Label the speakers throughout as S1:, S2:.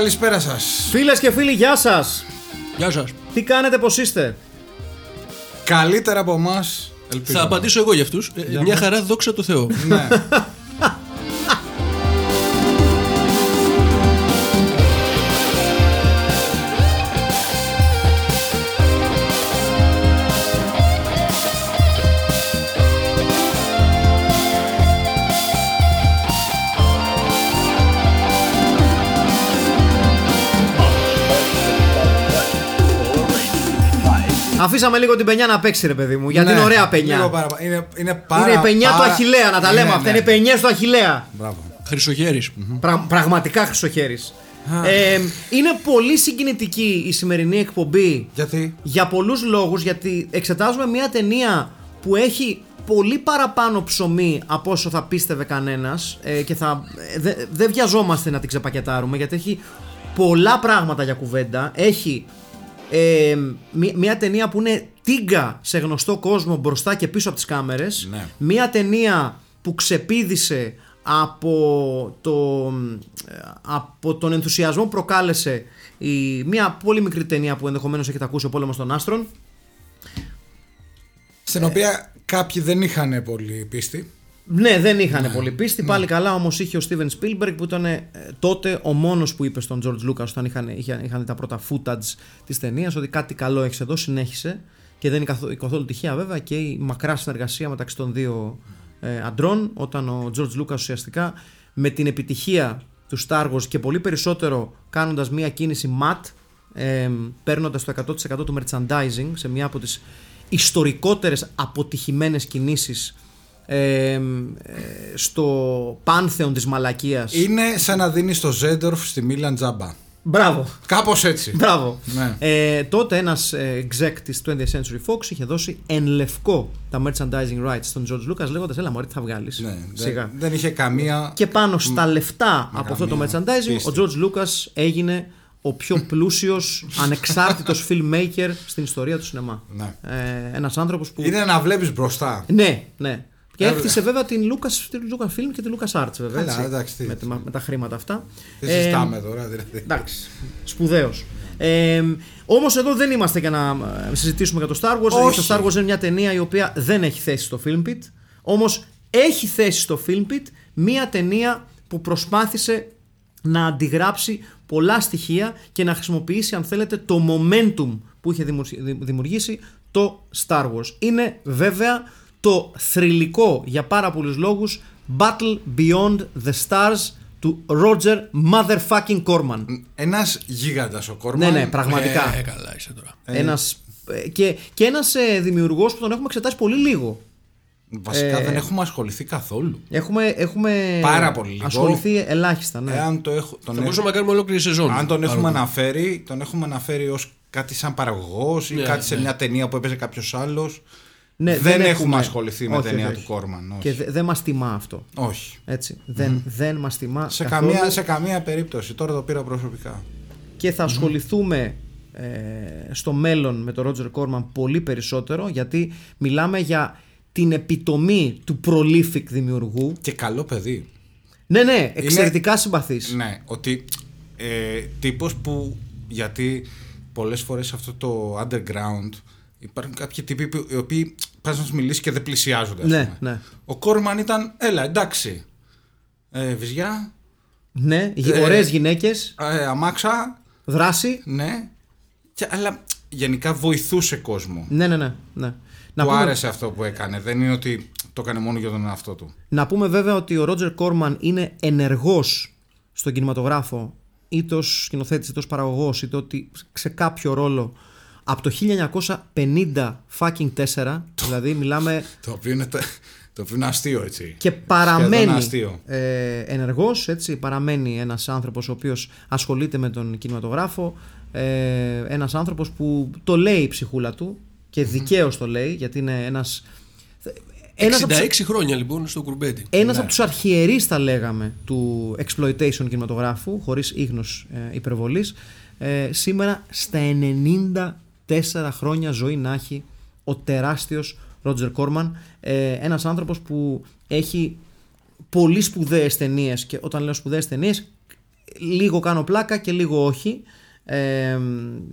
S1: Καλησπέρα σας.
S2: Φίλες και φίλοι, γεια σας!
S3: Γεια σας.
S2: Τι κάνετε, πώς είστε;
S1: Καλύτερα από εμάς. Ελπίζω.
S3: Θα απαντήσω εγώ για αυτούς. μια χαρά, δόξα τω Θεώ.
S1: Ναι.
S2: Αφήσαμε λίγο την πενιά να παίξει, ρε παιδί μου, γιατί
S1: Ναι,
S2: είναι ωραία πενιά.
S1: λίγο παραπάνω. Είναι, είναι, πάρα,
S2: είναι η πενιά του
S1: πάρα-
S2: Αχηλέα, να τα λέμε
S1: Ναι,
S2: αυτά.
S1: ναι.
S2: Είναι οι πενιές του Αχηλέα.
S1: Μπράβο.
S3: Χρυσοχέρι.
S2: Πρα- πραγματικά χρυσοχέρι. Ε, είναι πολύ συγκινητική η σημερινή εκπομπή
S1: Γιατί;
S2: για πολλούς λόγους γιατί εξετάζουμε μια ταινία που έχει πολύ παραπάνω ψωμί από όσο θα πίστευε κανένας ε, και θα, ε, δε- δεν βιαζόμαστε να την ξεπακετάρουμε γιατί έχει πολλά πράγματα για κουβέντα έχει ε, μια, μια ταινία που είναι τίγκα σε γνωστό κόσμο μπροστά και πίσω από τις κάμερες
S1: Ναι.
S2: μια ταινία που ξεπίδησε από, το, ε, από τον ενθουσιασμό που προκάλεσε η, μια πολύ μικρή ταινία που ενδεχομένως έχετε ακούσει ο πόλεμος των άστρων
S1: Στην οποία κάποιοι δεν είχαν πολύ πίστη.
S2: Ναι, δεν είχαν πολύ πίστη. Πάλι καλά όμως είχε ο Steven Spielberg που ήταν ε, τότε ο μόνος που είπε στον George Lucas όταν είχαν, είχαν, είχαν τα πρώτα footage της ταινίας ότι κάτι καλό έχεις εδώ, συνέχισε. Και δεν είναι καθόλου, καθόλου τυχαία βέβαια και η μακρά συνεργασία μεταξύ των δύο ε, αντρών όταν ο George Lucas ουσιαστικά με την επιτυχία του Star Wars και πολύ περισσότερο κάνοντας μια κίνηση mat ε, παίρνοντας το 100% του merchandising σε μια από τις ιστορικότερες αποτυχημένες κινήσεις ε, ε, στο πάνθεον της μαλακίας
S1: Είναι σαν να δίνεις το Ζέντορφ στη Μίλαν Τζάμπα.
S2: Μπράβο
S1: Κάπως έτσι.
S2: Μπράβο.
S1: Ναι.
S2: Ε, τότε ένας ε, exec της 20th Century Fox είχε δώσει εν λευκό τα merchandising rights στον George Lucas λέγοντας έλα μωρέ τι θα βγάλεις;
S1: Ναι,
S2: σιγά.
S1: δεν, δεν είχε καμία.
S2: Και πάνω στα λεφτά από αυτό το
S1: καμία
S2: merchandising
S1: πίστη.
S2: ο George Lucas έγινε ο πιο πλούσιος ανεξάρτητος filmmaker στην ιστορία του σινεμά.
S1: Ναι.
S2: Ε, ένας άνθρωπος που...
S1: Είναι να βλέπεις μπροστά.
S2: Ναι, ναι. Και
S1: Ε,
S2: έκτισε βέβαια την Lucas, την Lucasfilm και την LucasArts βέβαια.
S1: Καλά,
S2: έτσι,
S1: εντάξει, τι-
S2: με, τα- με τα χρήματα αυτά.
S1: Δεν
S2: Ε,
S1: συζητάμε τώρα. Δηλαδή.
S2: Εντάξει. Σπουδαίος. Ε, Όμως εδώ δεν είμαστε για να ε, συζητήσουμε για το Star Wars.
S1: Όχι.
S2: Γιατί το Star Wars είναι μια ταινία η οποία δεν έχει θέση στο Film Pit. Όμως έχει θέση στο Film Pit μια ταινία που προσπάθησε να αντιγράψει πολλά στοιχεία και να χρησιμοποιήσει, αν θέλετε, το momentum που είχε δημιουργήσει- δημιουργήσει το Star Wars. Είναι βέβαια το θρηλυκό για πάρα πολλούς λόγους Battle Beyond the Stars του Roger Motherfucking Corman.
S1: Ένας γίγαντας ο Κόρμαν.
S2: Ναι, ναι, πραγματικά.
S3: Ε, καλά είσαι τώρα.
S2: Ένας, ε, και, και ένας ε, δημιουργός που τον έχουμε εξετάσει πολύ λίγο.
S1: Βασικά
S2: Ε,
S1: δεν έχουμε ασχοληθεί καθόλου.
S2: Έχουμε, έχουμε
S1: Πάρα πολύ λίγο.
S2: ασχοληθεί ελάχιστα. Ναι.
S1: Εάν το έχω, τον
S3: Θα
S1: έχω-
S3: μπορούσαμε να κάνουμε ολόκληρη σεζόν.
S1: αν τον
S3: Πάρα
S1: έχουμε
S3: πολύ.
S1: αναφέρει, τον έχουμε αναφέρει ως κάτι σαν παραγωγός ή
S3: Ναι,
S1: κάτι σε
S3: ναι.
S1: μια ταινία που έπαιζε κάποιος άλλος.
S2: Ναι,
S1: δεν, έχουμε ασχοληθεί με
S2: όχι,
S1: ταινία
S2: όχι,
S1: του
S2: όχι.
S1: Κόρμαν. Όχι.
S2: Και δε- δεν μας τιμά αυτό.
S1: όχι.
S2: Έτσι. Δεν, δεν μας τιμά
S1: Σε,
S2: καθόλου.
S1: καμία, σε καμία περίπτωση. Τώρα το πήρα προσωπικά.
S2: και θα ασχοληθούμε ε, στο μέλλον με τον Roger Corman πολύ περισσότερο γιατί μιλάμε για την επιτομή του prolific δημιουργού.
S1: Και καλό παιδί.
S2: Ναι, ναι, εξαιρετικά συμπαθής.
S1: Ναι, ότι ε, τύπος που γιατί πολλές φορές σε αυτό το underground υπάρχουν κάποιοι τύποι που, οι οποίοι πας να σου μιλήσεις και δεν πλησιάζονται. ας
S2: Ναι,
S1: πούμε.
S2: ναι.
S1: Ο Κόρμαν ήταν, έλα εντάξει, ε, βυζιά,
S2: Ναι, γυ-
S1: Ε,
S2: ωραίες γυναίκες,
S1: ε, αμάξα,
S2: δράση.
S1: ναι, και, αλλά γενικά βοηθούσε κόσμο.
S2: Ναι, ναι, ναι. ναι. Να
S1: του
S2: πούμε-
S1: άρεσε αυτό που έκανε. Δεν είναι ότι το έκανε μόνο για τον εαυτό του.
S2: Να πούμε βέβαια ότι ο Ρότζερ Κόρμαν είναι ενεργός στον κινηματογράφο είτε ως σκηνοθέτης είτε ως παραγωγός είτε ότι σε κάποιο ρόλο από το 1950 fucking 4 δηλαδή μιλάμε
S1: Το οποίο είναι, τε- το οποίο είναι αστείο έτσι.
S2: και
S1: Σχεδόν
S2: παραμένει
S1: αστείο.
S2: ε, ενεργός έτσι, παραμένει ένας άνθρωπος ο οποίος ασχολείται με τον κινηματογράφο ε, ένας άνθρωπος που το λέει η ψυχούλα του και δικαίως το λέει γιατί είναι ένας ένας από
S3: 66
S2: τους-
S3: χρόνια λοιπόν στο κουρμπέτι.
S2: ένας από τους αρχιερείς θα λέγαμε του exploitation κινηματογράφου χωρίς ίχνος ε, υπερβολής ε, σήμερα στα 94 χρόνια ζωή να έχει ο τεράστιος Ρότζερ Κόρμαν ε, ένας άνθρωπος που έχει πολύ σπουδαίες ταινίες και όταν λέω σπουδαίες ταινίες, λίγο κάνω πλάκα και λίγο όχι ε,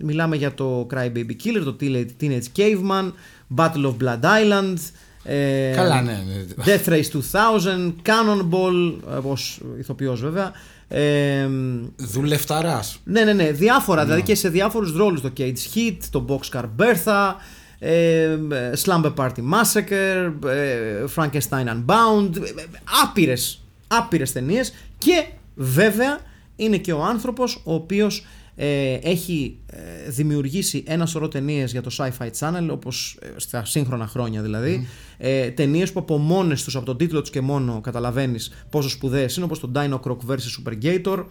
S2: μιλάμε για το Cry Baby Killer, το Teenage Caveman Battle of Blood Island ε,
S1: Καλά, ναι. ναι.
S2: Death Race 2000, Cannonball, ως ηθοποιός βέβαια. Ε,
S1: Δουλευταράς.
S2: ναι, ναι, ναι, διάφορα, δηλαδή και σε διάφορους ρόλους. Το Cage Hit, το Boxcar Bertha, ε, Slumber Party Massacre, ε, Frankenstein Unbound, ε, ε, άπειρες, άπειρες ταινίες και βέβαια είναι και ο άνθρωπος ο οποίος ε, έχει ε, δημιουργήσει ένα σωρό ταινίες για το Sci-Fi Channel, όπως ε, στα σύγχρονα χρόνια δηλαδή. Ε, ταινίες που από μόνες τους, από τον τίτλο τους και μόνο, καταλαβαίνεις πόσο σπουδαίες είναι, όπως το Dino Croc vs. Supergator,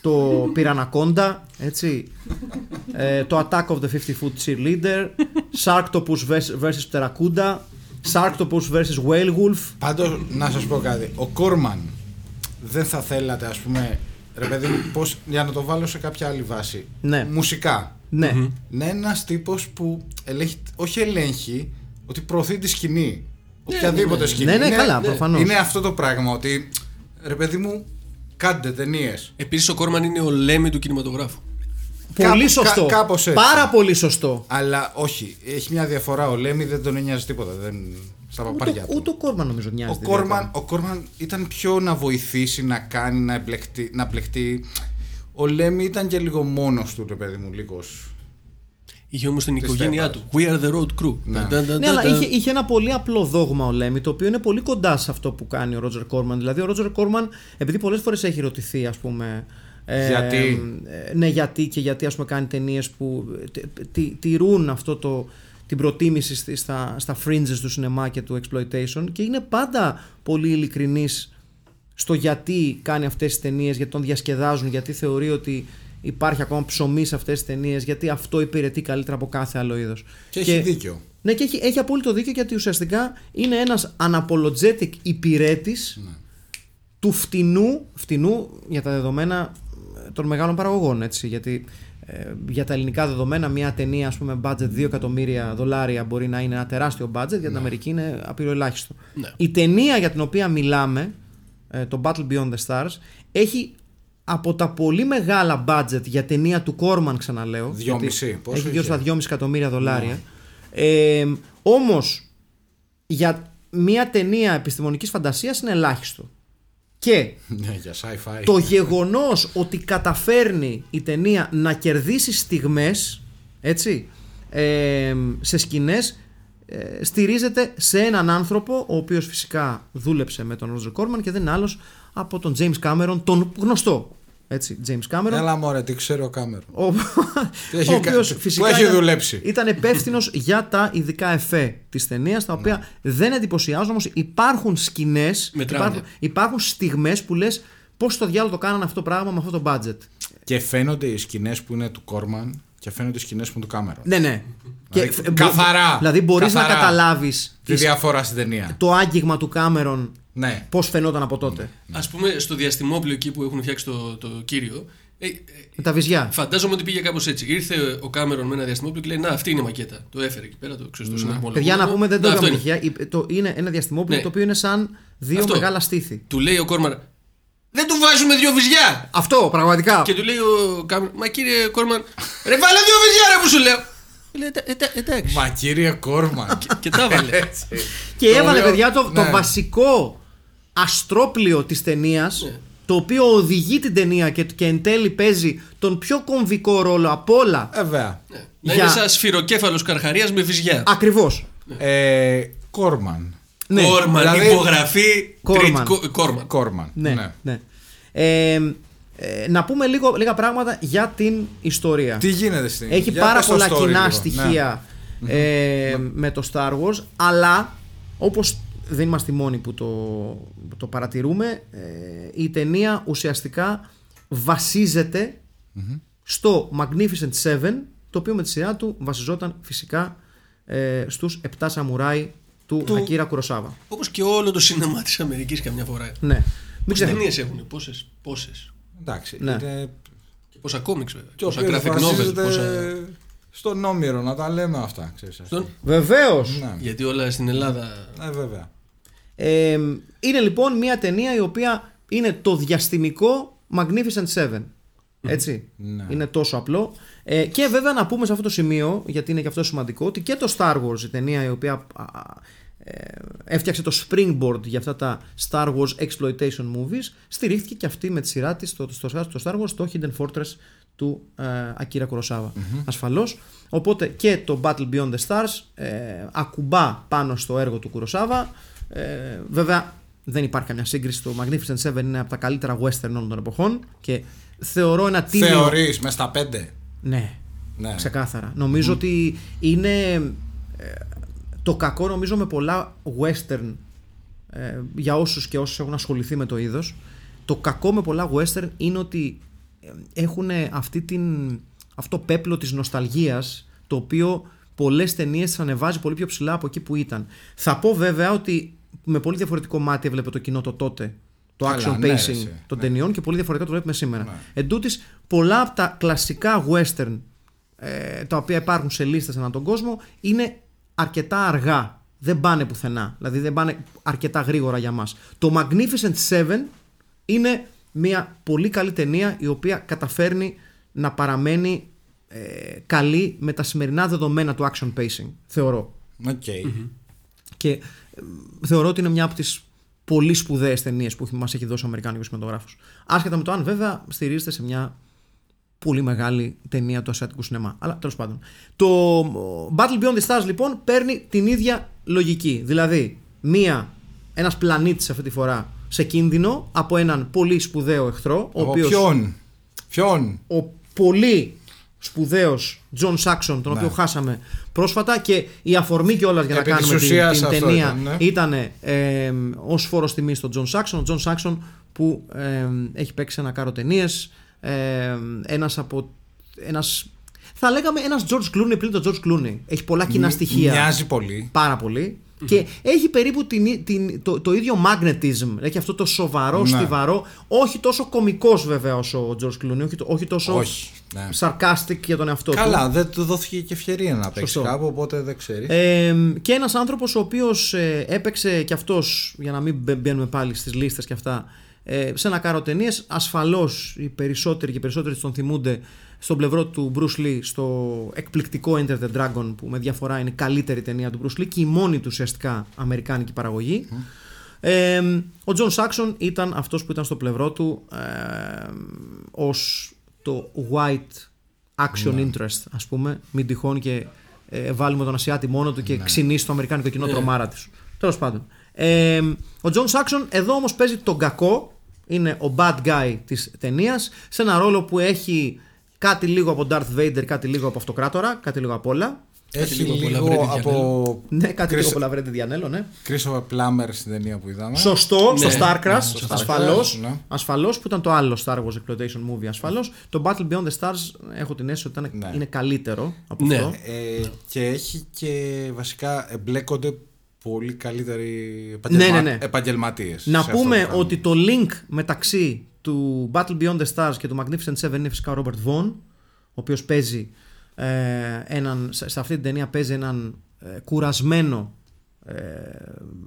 S2: το Piranhaconda, έτσι. Ε, το Attack of the 50 Foot Cheerleader, Sharktopus vs. vs. Pteranodon, Sharktopus vs. Whale Wolf.
S1: Πάντως, να σας πω κάτι. Ο Κόρμαν δεν θα θέλατε, ας πούμε, ρε παιδί μου, πώς, για να το βάλω σε κάποια άλλη βάση.
S2: Ναι.
S1: Μουσικά.
S2: Ναι.
S1: Είναι ένας τύπος που ελέγχει, όχι ελέγχει, ότι προωθεί τη σκηνή. Οποιαδήποτε σκηνή.
S2: Ναι, ναι,
S1: είναι,
S2: καλά, προφανώς.
S1: Είναι αυτό το πράγμα, ότι ρε παιδί μου, κάντε ταινίες.
S3: Επίσης ο Κόρμαν είναι ο Λέμι του κινηματογράφου.
S2: Πολύ
S1: Κάπου-
S2: σωστό.
S1: κα- κάπως έτσι.
S2: Πάρα πολύ σωστό.
S1: Αλλά όχι, έχει μια διαφορά. Ο Λέμι δεν τον νοιάζει τίποτα. Δεν, στα παπάρια
S2: Ούτε,
S1: του.
S2: ούτε ο Κόρμαν νομίζω νοιάζει.
S1: Ο Κόρμαν, ο Κόρμαν ήταν πιο να βοηθήσει, να κάνει, να, εμπλεκτεί, να πλεχτεί. Ο Λέμι ήταν και λίγο μόνος του, ρε παιδί μου, λίγος.
S3: Είχε όμως την
S1: Της
S3: οικογένειά
S1: Στέφανας.
S3: του. We are the road crew.
S1: Ναι.
S3: Ντα, ντα,
S2: Ναι,
S3: ντα,
S2: αλλά
S3: ντα.
S2: είχε, είχε ένα πολύ απλό δόγμα ο Λέμι, το οποίο είναι πολύ κοντά σε αυτό που κάνει ο Ρότζερ Κόρμαν. Δηλαδή, ο Ρότζερ Κόρμαν, επειδή πολλές φορές έχει ρωτηθεί, ας πούμε. ε,
S1: Γιατί;
S2: ε, ναι, γιατί και γιατί ας πούμε κάνει ταινίες που τε- τε- τηρούν αυτό το, την προτίμηση στη- στα, στα fringes του σινεμά και του exploitation και είναι πάντα πολύ ειλικρινής στο γιατί κάνει αυτές τις ταινίες, γιατί τον διασκεδάζουν, γιατί θεωρεί ότι υπάρχει ακόμα ψωμί σε αυτές τις ταινίες, γιατί αυτό υπηρετεί καλύτερα από κάθε άλλο είδος.
S1: Και έχει δίκιο.
S2: Ναι, και έχει, έχει απόλυτο δίκιο γιατί ουσιαστικά είναι ένας unapologetic υπηρέτης
S1: Ναι.
S2: του φτηνού, φτηνού για τα δεδομένα ε, των μεγάλων παραγωγών. Έτσι, γιατί ε, για τα ελληνικά δεδομένα μια ταινία ας πούμε budget 2 εκατομμύρια δολάρια μπορεί να είναι ένα τεράστιο budget, για την Αμερική είναι απειροελάχιστο.
S3: Ναι.
S2: Η ταινία για την οποία μιλάμε, ε, το Battle Beyond the Stars, έχει από τα πολύ μεγάλα budget για ταινία του Κόρμαν, ξαναλέω.
S1: Δυόμιση,
S2: γιατί
S1: πόσο
S2: Έχει γύρω
S1: είχε;
S2: στα 2,5 εκατομμύρια δολάρια. Ε, Όμως για μια ταινία επιστημονικής φαντασίας είναι ελάχιστο. Και
S1: Ναι, για sci-fi.
S2: το γεγονός ότι καταφέρνει η ταινία να κερδίσει στιγμές έτσι, ε, σε σκηνές ε, στηρίζεται σε έναν άνθρωπο ο οποίος φυσικά δούλεψε με τον Ρότζερ Κόρμαν και δεν είναι άλλος από τον James Cameron, τον γνωστό έτσι, James Cameron
S1: Έλα μωρέ, τι ξέρει ο Κάμερον.
S2: ο,
S1: Τι έχει
S2: ο οποίος
S1: κα- που
S2: φυσικά
S1: έχει
S2: ήταν-
S1: δουλέψει.
S2: Ήταν υπεύθυνος για τα ειδικά εφέ της ταινίας, τα οποία
S1: Ναι.
S2: δεν εντυπωσιάζουν όμως. Υπάρχουν σκηνές,
S3: Μετράνε.
S2: υπάρχουν, υπάρχουν στιγμές που λες πώς στο διάλογο το κάνανε αυτό το πράγμα με αυτό το budget.
S1: Και φαίνονται οι σκηνές που είναι του Κόρμαν και φαίνονται οι σκηνές που είναι του Κάμερον.
S2: Ναι, ναι.
S1: Δηλαδή,
S2: ε, μπο-
S1: καθαρά.
S2: Δηλαδή μπορείς να
S1: Καθαρά.
S2: καταλάβεις
S1: Τη διαφορά στην ταινία.
S2: το άγγιγμα του Κάμερον
S1: Ναι.
S2: πώς φαινόταν από τότε;
S3: Α πούμε στο διαστημόπλαιο εκεί που έχουν φτιάξει το, το κύριο. Ε, ε,
S2: Με τα βυζιά.
S3: φαντάζομαι ότι πήγε κάπως έτσι. Ήρθε ο Κάμερον με ένα διαστημόπλαιο και λέει Να, αυτή είναι η μακέτα. Το έφερε εκεί πέρα, το ξέρω στο συναρμολόγο.
S2: Παιδιά, να πούμε δεν το
S3: Να, αυτό
S2: είπαμε
S3: είναι.
S2: τυχαία. Το Είναι ένα διαστημόπλαιο
S3: Ναι.
S2: το οποίο είναι σαν δύο
S3: Αυτό.
S2: μεγάλα στήθη.
S3: Του λέει ο Κόρμαν Δεν του βάζουμε δύο βυζιά!
S2: Αυτό πραγματικά.
S3: Και του λέει ο Κάμερον Μα κύριε Κόρμαν, ρε βάλε δύο βυζιά ρε που σου λέω. Λέει «Ε, «Ε, ε, εντάξει.
S1: Μα κύριε Κόρμαν.
S3: Και τα έβαλε.
S1: Έτσι.
S2: Και έβαλε,
S1: οποίο-
S2: παιδιά, το, το
S1: ναι.
S2: βασικό αστρόπλιο της ταινίας, το οποίο οδηγεί την ταινία και, και εν τέλει παίζει τον πιο κομβικό ρόλο από όλα.
S1: Ε, Βέβαια.
S3: Να
S2: Για-
S3: είναι σαν σφυροκέφαλος καρχαρίας με βυζιά.
S2: Ακριβώς.
S1: Ε, Κόρμαν.
S2: Ναι.
S3: Κόρμαν,
S1: Δηλαδή-
S3: υπογραφή.
S2: Κόρμαν.
S3: τρίτη- κο- Κόρμαν.
S1: Κόρμαν.
S2: Ναι, ναι. Ε, ε, να πούμε λίγο, λίγα πράγματα για την ιστορία.
S1: Τι γίνεται στην
S2: Έχει
S1: για
S2: πάρα
S1: πες το
S2: πολλά
S1: story
S2: κοινά
S1: λίγο.
S2: στοιχεία ε, με το Star Wars, αλλά όπως δεν είμαστε οι μόνοι που το, το παρατηρούμε, ε, η ταινία ουσιαστικά βασίζεται στο Magnificent Seven, το οποίο με τη σειρά του βασιζόταν φυσικά ε, στους 7 σαμουράι του,
S3: Του-
S2: Ακύρα Κουροσάβα.
S3: Όπως και όλο το σινεμά της Αμερικής καμιά φορά.
S2: Ναι. Μην
S3: Πόσες
S2: ξεχνάμε.
S3: ταινίες έχουν, πόσες. Πόσες;
S1: Ναι. Εντάξει.
S2: Ναι.
S1: Είναι...
S3: Και πόσα κόμιξ βέβαια.
S1: Και ο
S3: Πόσα
S1: οποίος
S3: graphic novel.
S1: βασίζεται
S3: Πόσα...
S1: στον Όμηρο, να τα λέμε αυτά. Ξέρεις,
S3: Στον-
S2: Βεβαίως.
S1: Ναι.
S3: Γιατί όλα στην Ελλάδα.
S1: Ε, βέβαια.
S2: Ε, είναι λοιπόν μια ταινία η οποία είναι το διαστημικό Magnificent Seven. Έτσι.
S1: Ναι.
S2: Είναι τόσο απλό. Ε, και βέβαια να πούμε σε αυτό το σημείο, γιατί είναι και αυτό σημαντικό, ότι και το Star Wars, η ταινία η οποία α, ε, έφτιαξε το springboard για αυτά τα Star Wars exploitation movies, στηρίχθηκε και αυτή με τη σειρά της στο, στο, στο Star Wars, το Hidden Fortress του ε, Akira Kurosawa. Ασφαλώς. Οπότε και το Battle Beyond the Stars ε, ακουμπά πάνω στο έργο του Kurosawa. Ε, βέβαια δεν υπάρχει καμιά σύγκριση. Το Magnificent Seven είναι από τα καλύτερα western όλων των εποχών και θεωρώ ένα τίμιο...
S1: Θεωρείς μες στα πέντε;
S2: Ναι,
S1: Ναι.
S2: ξεκάθαρα. Νομίζω ότι είναι ε, το κακό νομίζω με πολλά western ε, για όσους και όσους έχουν ασχοληθεί με το είδος το κακό με πολλά western είναι ότι έχουν αυτή την, αυτό το πέπλο της νοσταλγίας το οποίο πολλές ταινίες τις ανεβάζει πολύ πιο ψηλά από εκεί που ήταν. Θα πω βέβαια ότι με πολύ διαφορετικό μάτι έβλεπε το κοινό το τότε το
S1: Καλά,
S2: action
S1: ναι, ρε,
S2: pacing
S1: εσύ.
S2: των
S1: Ναι.
S2: ταινιών και πολύ διαφορετικά το βλέπουμε σήμερα.
S1: Ναι.
S2: Εν τούτοις, πολλά από τα κλασικά γουέστερν ε, τα οποία υπάρχουν σε λίστες ανά τον κόσμο είναι αρκετά αργά. Δεν πάνε πουθενά. Δηλαδή δεν πάνε αρκετά γρήγορα για μας. Το Magnificent Seven είναι μια πολύ καλή ταινία η οποία καταφέρνει να παραμένει ε, καλή με τα σημερινά δεδομένα του action pacing. Θεωρώ.
S1: Οκ.
S2: Και ε, θεωρώ ότι είναι μια από τις πολύ σπουδαίες ταινίες που μας έχει δώσει ο Αμερικάνικος κινηματογράφος. Άσχετα με το αν βέβαια στηρίζεται σε μια πολύ μεγάλη ταινία του ασιατικού σινεμά. Αλλά τέλος πάντων. Το Battle Beyond the Stars λοιπόν παίρνει την ίδια λογική. Δηλαδή, μία, ένας πλανήτης αυτή τη φορά σε κίνδυνο από έναν πολύ σπουδαίο εχθρό, ο
S1: Από
S2: οποίος
S1: ποιον; Ποιον;
S2: ο πολύ σπουδαίος Τζον Σάξον, τον
S1: Ναι.
S2: οποίο χάσαμε πρόσφατα και η αφορμή κιόλας για να
S1: Επί της
S2: κάνουμε την,
S1: ουσίας
S2: την
S1: αυτό
S2: ταινία
S1: ήταν, ναι.
S2: ήταν ε, ως φόρος τιμής στον Τζον Σάξον. Ο Τζον Σάξον που ε, έχει παίξει σε ένα κάρο ταινίες, ε, ένας από... Ένας, θα λέγαμε ένας George Clooney πριν τον George Clooney. Έχει πολλά κοινά
S1: Μ-
S2: στοιχεία
S1: Μοιάζει πολύ.
S2: πάρα πολύ. Και έχει περίπου την, την, το, το ίδιο magnetism. Έχει αυτό το σοβαρό,
S1: Ναι.
S2: στιβαρό. Όχι τόσο κωμικός βέβαια όσο ο George Clooney. Όχι, το- όχι τόσο
S1: Όχι, ναι.
S2: sarcastic για τον εαυτό του.
S1: Καλά, δεν του δόθηκε και ευκαιρία να παίξει
S2: Σωστό.
S1: κάπου, οπότε δεν ξέρεις.
S2: Ε, και ένας άνθρωπος ο οποίος ε, έπαιξε και αυτός, για να μην μπαι- μπαίνουμε πάλι στις λίστες και αυτά, ε, σε ένα κάρο ταινίες, ασφαλώς οι περισσότεροι και οι περισσότεροι τον θυμούνται στο πλευρό του Bruce Lee στο εκπληκτικό Enter the Dragon που με διαφορά είναι η καλύτερη ταινία του Bruce Lee και η μόνη του ουσιαστικά αμερικάνικη παραγωγή. Ε, ο Τζον Σάξον ήταν αυτός που ήταν στο πλευρό του ε, ως το white action interest ας πούμε μην τυχόν και ε, βάλουμε τον Ασιάτη μόνο του και ξινίσει το αμερικάνικο κοινό τρομάρα του. Τέλος πάντων. Ε, ο Τζον Σάξον εδώ όμως παίζει τον κακό είναι ο bad guy της ταινίας σε ένα ρόλο που έχει κάτι λίγο από Darth Vader, κάτι λίγο από Αυτοκράτορα, κάτι λίγο από όλα.
S1: Έχει
S3: λίγο
S1: λίγο,
S3: από Λαυρέντη
S1: από
S2: Ναι, κάτι
S1: Chris-
S2: λίγο από Λαυρέντη Διανέλλο, ναι.
S1: Christopher Plummer στην ταινία που είδαμε.
S2: Σωστό,
S3: Ναι,
S2: στο Starcrash,
S1: ναι, στο
S2: ασφαλώς,
S1: Starcrash, ναι.
S2: ασφαλώς, που ήταν το άλλο Star Wars Exploitation Movie, ασφαλώς. Το Battle Beyond the Stars έχω την αίσθηση ότι ήταν,
S1: Ναι.
S2: είναι καλύτερο από
S3: Ναι.
S2: αυτό.
S1: Ε, και έχει και βασικά εμπλέκονται πολύ καλύτεροι
S2: Ναι, ναι, ναι.
S1: επαγγελματίες
S2: Να
S1: σε αυτό
S2: πούμε
S1: το πράγμα.
S2: ότι το link μεταξύ του Battle Beyond the Stars και του Magnificent Seven είναι φυσικά ο Robert Vaughn, ο οποίος παίζει ε, έναν, σε σε αυτή την ταινία παίζει έναν ε, κουρασμένο ε,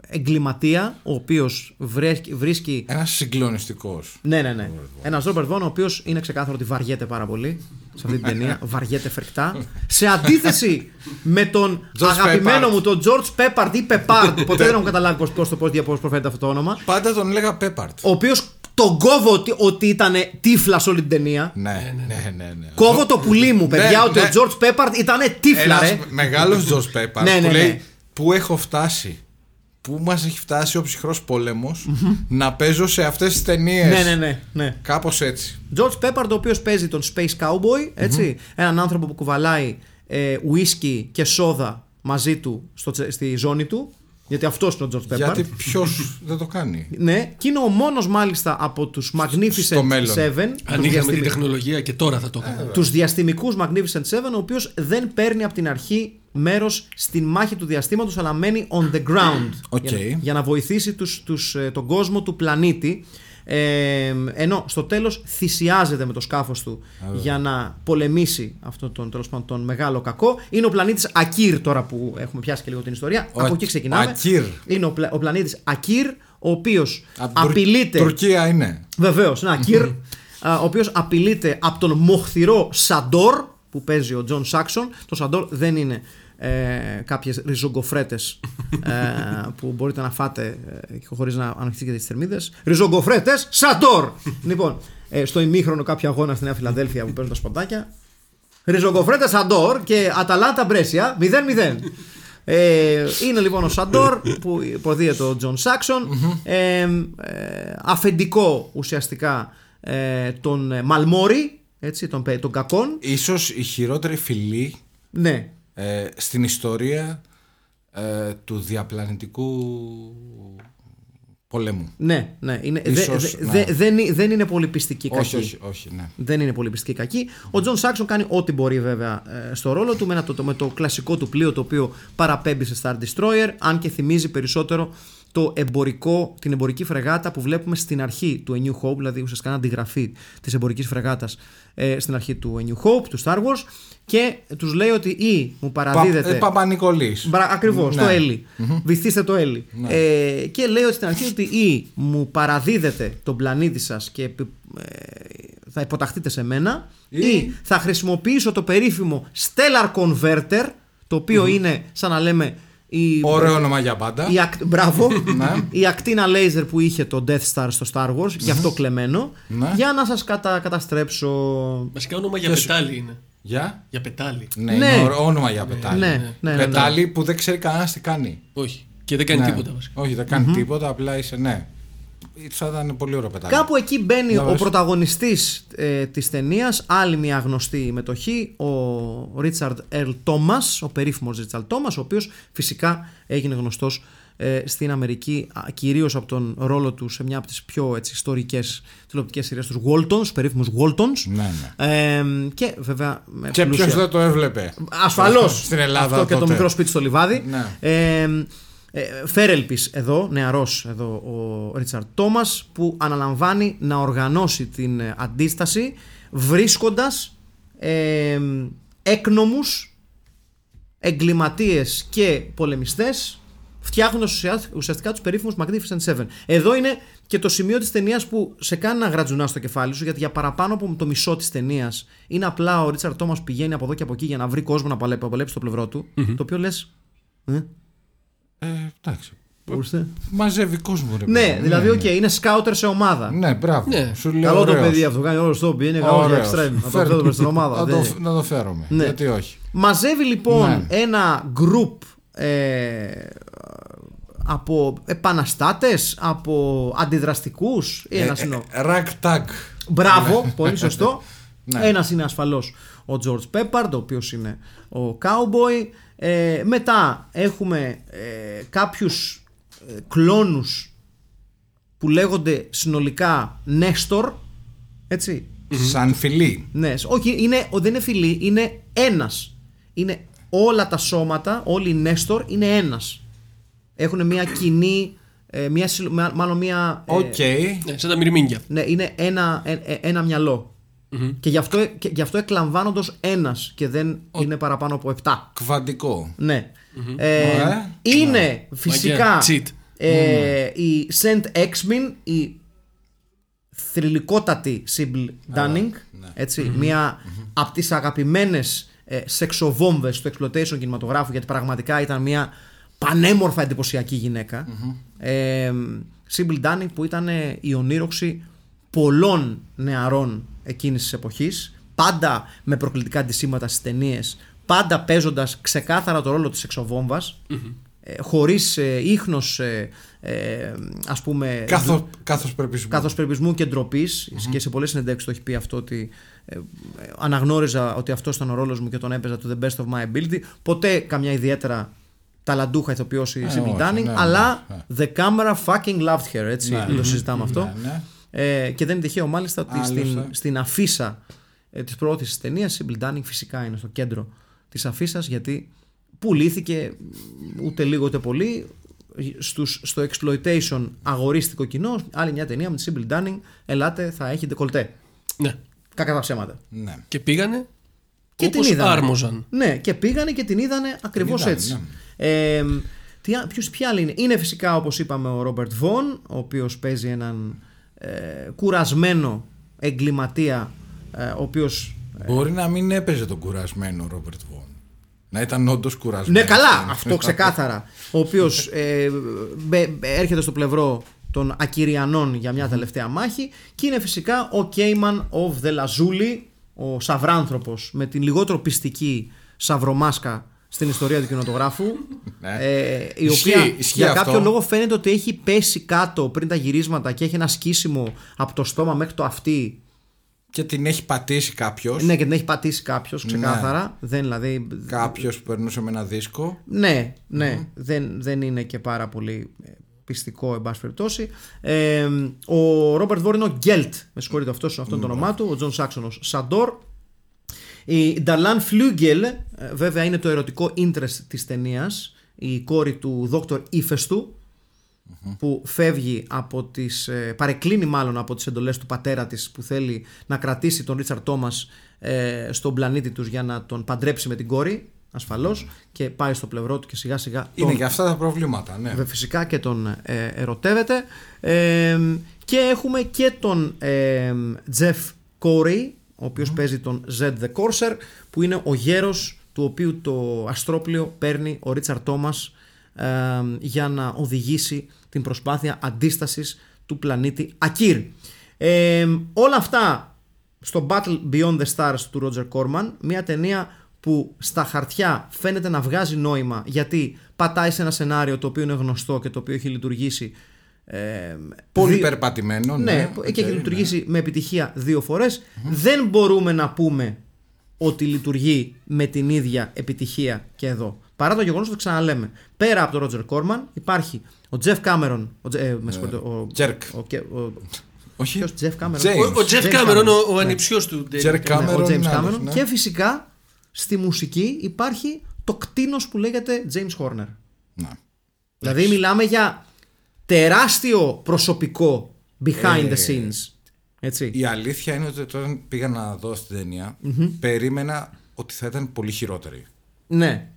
S2: εγκληματία, ο οποίος βρέσκει- βρίσκει
S1: Ένας συγκλονιστικός.
S2: Ναι, ναι, ναι. Ένας Ρόμπερτ Βόν, ο οποίος είναι ξεκάθαρο ότι βαριέται πάρα πολύ σε αυτή την ταινία. βαριέται φρικτά. σε αντίθεση με τον
S1: George
S2: αγαπημένο
S1: Peppard.
S2: μου, τον George Peppard ή Peppard. ποτέ δεν έχω καταλάβει πώς πώς, το πώς, πώς προφέρεται αυτό το όνομα.
S1: Πάντα τον λέγα Πέπαρτ.
S2: Ο οποίος τον κόβω ότι, ότι ήταν τύφλα σε όλη την ταινία.
S1: Ναι, ναι, ναι. ναι.
S2: Κόβω το πουλί μου, παιδιά,
S1: Ναι,
S2: ότι
S1: ναι.
S2: ο George Peppard ήταν τύφλα,
S1: Ένας
S2: ρε.
S1: μεγάλος George Peppard
S2: Ναι, ναι,
S1: που
S2: ναι.
S1: λέει πού έχω φτάσει. Πού μας έχει φτάσει ο ψυχρός πόλεμος να παίζω σε αυτές τις ταινίες.
S2: Ναι, ναι, ναι. ναι.
S1: Κάπως έτσι.
S2: George Peppard, ο οποίος παίζει τον Space Cowboy, έτσι Έναν άνθρωπο που κουβαλάει ε, ουίσκι και σόδα μαζί του στο, τσε- στη ζώνη του. Γιατί αυτός είναι ο George Peppard.
S1: Γιατί ποιος δεν το κάνει.
S2: Ναι, και είναι ο μόνος μάλιστα από τους Magnificent
S1: στο μέλλον.
S2: Seven.
S3: Αν
S2: τους
S3: είχαμε
S2: διαστημι-
S3: την τεχνολογία και τώρα θα το έκανα.
S2: τους διαστημικούς Magnificent Seven, ο οποίος δεν παίρνει από την αρχή μέρος στην μάχη του διαστήματος, αλλά μένει on the ground
S1: Οκ.
S2: για, για να βοηθήσει τους, τους, ε, τον κόσμο του πλανήτη. Ε, ενώ στο τέλος θυσιάζεται με το σκάφος του για να πολεμήσει αυτόν τον, τέλος πάντων, τον μεγάλο κακό. Είναι ο πλανήτης Ακύρ τώρα που έχουμε πιάσει και λίγο την ιστορία.
S1: Ο
S2: Από
S1: Α-
S2: εκεί ξεκινάμε.
S1: Ακύρ.
S2: Είναι ο, πλα, ο πλανήτης Ακύρ, ο οποίος
S1: Απ' Τουρ-
S2: απειλείται...
S1: Τουρκία είναι.
S2: Βεβαίως, ένα Κυρ, α, ο οποίος απειλείται από τον μοχθηρό Σαντόρ που παίζει ο Τζον Σάξον. Το Σαντόρ δεν είναι ε, κάποιες ριζογκοφρέτες ε, που μπορείτε να φάτε ε, χωρίς να ανοιχτείτε στις θερμίδες. Ριζογκοφρέτες Σαντόρ! λοιπόν, ε, στο ημίχρονο κάποιο αγώνα στη Νέα Φιλαδέλφια που παίζουν τα σποντάκια. Ριζογκοφρέτες Σαντόρ και Αταλάντα Μπρέσια 0-0. Ε, είναι λοιπόν ο Σαντόρ που υποδύεται ο Τζον Σάξον. Ε, ε, αφεντικό ουσιαστικά ε, τον ε, Μαλμόρι, έτσι, τον, παι- τον κακόν.
S1: Ίσως η χειρότερη φυλή
S2: Ναι,
S1: ε, στην ιστορία ε, του διαπλανητικού πολέμου.
S2: ναι, ναι. Είναι, δε-
S1: Ίσως,
S2: δε-
S1: ναι.
S2: δε- δεν, είναι- δεν είναι πολύ πειστική κακή.
S1: Όχι, όχι, όχι, ναι.
S2: Δεν είναι πολύ πειστική κακή. Ο Τζον Σάξον κάνει ό,τι μπορεί βέβαια ε, στο ρόλο του με, ένα, το, το- με το κλασικό του πλοίο το οποίο παραπέμπει σε Star Destroyer, αν και θυμίζει περισσότερο το εμπορικό, την εμπορική φρεγάτα που βλέπουμε στην αρχή του A New Hope, δηλαδή ουσιαστικά ένα αντιγραφή της εμπορικής φρεγάτας ε, στην αρχή του A New Hope, του Star Wars, και τους λέει ότι ή μου παραδίδεται.
S1: Πα, ε, Παπα-Νικολής.
S2: Ακριβώς,
S1: Ναι.
S2: το Έλλη. Βυθίστε το Έλλη. Ε, και λέει ότι στην αρχή ότι ή μου παραδίδετε τον πλανήτη σας και επι- ε, θα υποταχθείτε σε μένα, ή,
S1: Ή-
S2: θα χρησιμοποιήσω το περίφημο Stellar Converter, το οποιο είναι σαν να λέμε. Η,
S1: Ωραίο όνομα για πάντα.
S2: η ακ- μπράβο.
S1: Ναι.
S2: η ακτίνα laser που είχε το Death Star στο Star Wars, γι' αυτό κλεμμένο,
S1: Ναι.
S2: για να σας κατα, καταστρέψω.
S3: Βασικά όνομα για
S1: Και σου-
S3: πετάλι είναι.
S1: Για;
S3: Για πετάλι.
S1: Ναι,
S2: Ναι.
S1: είναι ωραίο όνομα για πετάλι.
S2: Ναι, ναι, ναι, ναι.
S1: πετάλι που δεν ξέρει κανένας τι κάνει.
S3: Όχι. Και δεν κάνει
S1: Ναι.
S3: τίποτα βασικά.
S1: Όχι, δεν κανει τίποτα, απλά είσαι ναι. Θα ήταν πολύ ωραίο πετάλι.
S2: Κάπου εκεί μπαίνει
S1: Για
S2: ο
S1: πες.
S2: πρωταγωνιστής ε, της ταινίας, άλλη μια γνωστή μετοχή, ο Ρίτσαρντ Ερλ Τόμας, ο περίφημος Ρίτσαρντ Τόμας, ο οποίος φυσικά έγινε γνωστός ε, στην Αμερική α, κυρίως από τον ρόλο τους σε μια από τις πιο έτσι, ιστορικές τηλεοπτικές σειρές τους Waltons, τους περίφημους Waltons.
S1: Ναι, ναι.
S2: Ε, και βέβαια με
S1: Και
S2: πλούσια-
S1: ποιος δεν το έβλεπε.
S2: Ασφαλώς.
S1: Στην Ελλάδα.
S2: Αυτό και το
S1: τότε.
S2: μικρό σπίτι στο λιβάδι.
S1: Ναι.
S2: Ε, ε, Φέρελπης εδώ, νεαρός εδώ ο Ρίτσαρντ Τόμας που αναλαμβάνει να οργανώσει την ε, αντίσταση βρίσκοντας ε, έκνομους εγκληματίες και πολεμιστές φτιάχνοντας ουσια- ουσιαστικά τους περίφημους Magnificent Seven. Εδώ είναι και το σημείο της ταινίας που σε κάνει να γρατζουνάς στο κεφάλι σου γιατί για παραπάνω από το μισό της ταινίας είναι απλά ο Ρίτσαρντ Τόμας πηγαίνει από εδώ και από εκεί για να βρει κόσμο να παλε- να παλέψει στο πλευρό του το οποίο λες ε,
S1: Ε, εντάξει.
S2: ορίστε.
S1: Μαζεύει κόσμο, ρε
S2: Ναι,
S1: παιδί μου.
S2: δηλαδή, οκ, είναι scouter σε ομάδα.
S1: Ναι, μπράβο.
S3: Ναι.
S1: Σου λέω
S2: Καλό το
S1: ωραίος.
S2: παιδί αυτό, κάνει όλο στο είναι καλό για
S1: Ωραίος.
S2: εξτρέμ. Να το
S1: Φέρ-
S2: φέρουμε στην ομάδα.
S1: Να
S2: δεν-
S1: το, να το φέρουμε.
S2: Ναι.
S1: Γιατί όχι.
S2: Μαζεύει λοιπόν
S1: Ναι.
S2: ένα γκρουπ ε, από επαναστάτες, από αντιδραστικούς ή ένας είναι ο-
S1: Ρακτάκ.
S2: Μπράβο, πολύ σωστό.
S1: Ναι.
S2: Ένας είναι ασφαλώς ο George Peppard, ο οποίος είναι ο Cowboy. Ε, μετά έχουμε ε, κάποιους ε, κλόνους που λέγονται συνολικά Νέστορ. Έτσι.
S1: Σαν φιλί.
S2: Ναι, σ- όχι, είναι, ο- δεν είναι φιλή, είναι ένας. Είναι όλα τα σώματα, όλοι οι Νέστορ είναι ένας. Έχουν μια κοινή, ε, μια, συλλο- μα- μάλλον μια... ε,
S1: Οκ.
S3: Ναι, σαν τα μυρμήγκια.
S2: ναι, είναι ένα, ε, ε, ένα μυαλό. Και, γι αυτό, και γι' αυτό εκλαμβάνονται ως ένας και δεν είναι παραπάνω από 7.
S1: Κβαντικό.
S2: Ναι. Ε,
S1: Ωραία.
S2: είναι φυσικά
S3: Μαγιά, cheat.
S2: ε, η Saint Exmin, η θρηλυκότατη Sybil Dunning, έτσι, μία από τις αγαπημένες ε, σεξοβόμβες του exploitation κινηματογράφου γιατί πραγματικά ήταν μια πανέμορφα εντυπωσιακή γυναίκα. Ε, Sybil Dunning που ήταν ε, η ονείροξη πολλών νεαρών εκείνης της εποχής πάντα με προκλητικά αντισήματα στις ταινίες, πάντα παίζοντας ξεκάθαρα το ρόλο της σεξοβόμβας ε, χωρίς ε, ίχνος ε, ε, ας πούμε
S1: Κάθος, κάθος πρέπει
S2: καθώς περιπισμού και ντροπή, και σε πολλές συνεντεύξεις το έχει πει αυτό ότι ε, ε, αναγνώριζα ότι αυτός ήταν ο ρόλος μου και τον έπαιζα to the best of my ability. Ποτέ καμιά ιδιαίτερα ταλαντούχα ηθοποιός η Sybil
S1: όχι,
S2: Dunning
S1: ναι,
S2: αλλά
S1: ναι,
S2: the camera fucking loved her έτσι
S1: Ναι.
S2: το συζητάμε αυτό
S1: ναι.
S2: ε, και δεν είναι τυχαίο μάλιστα ότι
S1: Άλλωστε.
S2: στην, στην αφίσα ε, της προώθησης της ταινίας η Sybil Dunning φυσικά είναι στο κέντρο της αφίσας γιατί πουλήθηκε ούτε λίγο ούτε πολύ στους, στο exploitation αγορίστικο κοινό άλλη μια ταινία με τη Sybil Dunning ελάτε θα έχει ντεκολτέ
S3: Ναι.
S2: κακά τα ψέματα
S1: ναι.
S3: Και πήγανε
S2: και
S3: όπως
S2: την είδανε.
S3: άρμοζαν.
S2: Ναι, και πήγανε και την είδανε ακριβώς
S1: είδανε,
S2: έτσι.
S1: ναι.
S2: Ε, τι, α- ποιος, ποια άλλη είναι. Είναι φυσικά όπως είπαμε ο Ρόμπερτ Βον, ο οποίος παίζει έναν ε, κουρασμένο εγκληματία, ε, ο οποίος...
S1: Μπορεί να μην έπαιζε τον κουρασμένο Ρόμπερτ Βον. Να ήταν όντως κουρασμένος.
S2: Ναι, καλά, αυτό ξεκάθαρα. Ο οποίος ε, μπε- έρχεται στο πλευρό των Ακυριανών για μια τελευταία μάχη και είναι φυσικά ο Κέιμαν of the Lazuli, ο Σαυράνθρωπος με την λιγότερο πιστική Σαυρομάσκα στην ιστορία του κινηματογράφου.
S1: Ναι.
S2: ε, η
S1: Ισχύει,
S2: οποία
S1: ισχύει
S2: για
S1: αυτό.
S2: κάποιο λόγο φαίνεται ότι έχει πέσει κάτω πριν τα γυρίσματα και έχει ένα σκίσιμο από το στόμα μέχρι το αυτί.
S1: Και την έχει πατήσει κάποιος.
S2: Ναι, και την έχει πατήσει κάποιος ξεκάθαρα. Δεν δηλαδή.
S1: Κάποιος που περνούσε με ένα δίσκο.
S2: Ναι, ναι, δεν, δεν είναι και πάρα πολύ ε, πειστικό, εν πάση περιπτώσει. Ε, ο Ρόμπερτ Βον είναι ο Γκέλτ, με συγχωρείτε αυτός, αυτό είναι το όνομά του. Ο Τζον Σάξον ο Σαντόρ. Η Νταρλάν Φλούγκελ, ε, βέβαια είναι το ερωτικό interest της ταινίας, η κόρη του Δόκτωρ Ήφαιστου, που φεύγει από τις, ε, παρεκκλίνει μάλλον από τις εντολές του πατέρα της που θέλει να κρατήσει τον Ρίτσαρντ Τόμας ε, στον πλανήτη τους για να τον παντρέψει με την κόρη ασφαλώς και πάει στο πλευρό του και σιγά σιγά
S1: Είναι
S2: τον,
S1: και αυτά τα προβλήματα, ναι.
S2: Βε- φυσικά και τον ε, ερωτεύεται ε, και έχουμε και τον ε, Jeff Corey ο οποίος παίζει τον Zed the Corsair που είναι ο γέρος του οποίου το αστρόπλιο παίρνει ο Ρίτσαρ Τόμας ε, για να οδηγήσει την προσπάθεια αντίστασης του πλανήτη Ακύρ. Ε, όλα αυτά στο Battle Beyond the Stars του Roger Corman, μια ταινία που στα χαρτιά φαίνεται να βγάζει νόημα γιατί πατάει σε ένα σενάριο το οποίο είναι γνωστό και το οποίο έχει λειτουργήσει ε,
S1: Πολύ
S2: δι-
S1: περπατημένο.
S2: ναι,
S1: Ναι,
S2: και έχει
S1: οκ,
S2: λειτουργήσει με επιτυχία δύο φορές. Δεν μπορούμε να πούμε ότι λειτουργεί με την ίδια επιτυχία και εδώ. Παρά το γεγονός ότι το ξαναλέμε. Πέρα από τον Ρότζερ Κόρμαν υπάρχει ο Τζεφ Κάμερον. Ο, Τζε- ε, με συγχωρείτε, ο,
S1: Τζερκ.
S2: ο, και- ο,
S1: Όχι.
S2: ποιος, Τζεφ Κάμερον.
S1: James.
S3: Ο- Ο Τζεφ
S2: James
S3: Κάμερον,
S2: Cameron.
S3: ο, ο ανιψιός του. David
S1: Τζερκ
S3: Cameron.
S1: Cameron.
S2: Ναι, ο James
S1: είναι
S2: Cameron.
S1: άλλος, ναι.
S2: Και φυσικά στη μουσική υπάρχει το κτίνος που λέγεται James Horner.
S1: Ναι.
S2: Δηλαδή μιλάμε για τεράστιο προσωπικό behind
S1: Ε,
S2: the scenes. Έτσι.
S1: Η αλήθεια είναι ότι όταν πήγα να δω στην ταινια περίμενα ότι θα ήταν πολύ χειρότερη.
S2: Ναι.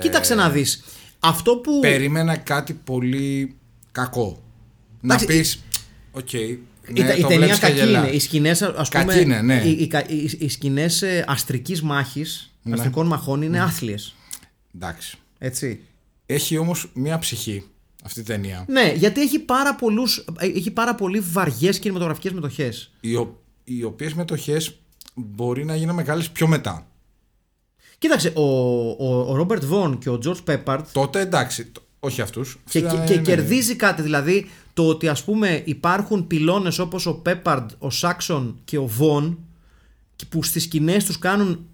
S2: Κοίταξε να δεις. Αυτό που...
S1: Περίμενα κάτι πολύ κακό. Να
S2: Εντάξει,
S1: πεις. Οκ.
S2: η,
S1: ναι,
S2: η
S1: το
S2: ταινία
S1: βλέπεις και
S2: κακή
S1: γελάς.
S2: είναι. Οι σκηνές, ας πούμε,
S1: Κακή είναι, ναι.
S2: οι, οι, κα- οι, οι σκηνές ε, αστρικής μάχης,
S1: Ναι.
S2: αστρικών μαχών είναι άθλιες.
S1: Εντάξει.
S2: Έτσι.
S1: Έχει όμως μία ψυχή αυτή η ταινία.
S2: Ναι, γιατί έχει πάρα, πολλούς, ε, έχει πάρα πολύ βαριές κινηματογραφικές μετοχές.
S1: Οι, ο, οι οποίες μετοχές μπορεί να γίνουν μεγάλες πιο μετά.
S2: Κοίταξε, ο, ο, ο Ρόμπερτ Βον και ο Τζορτ Πέπαρτ
S1: Τότε εντάξει. το- Όχι αυτούς.
S2: και, και, και κερδίζει κάτι. Δηλαδή το ότι ας πούμε υπάρχουν πυλώνες όπως ο Πέπαρντ, ο Σάξον και ο Βον και που στις σκηνές τους κάνουν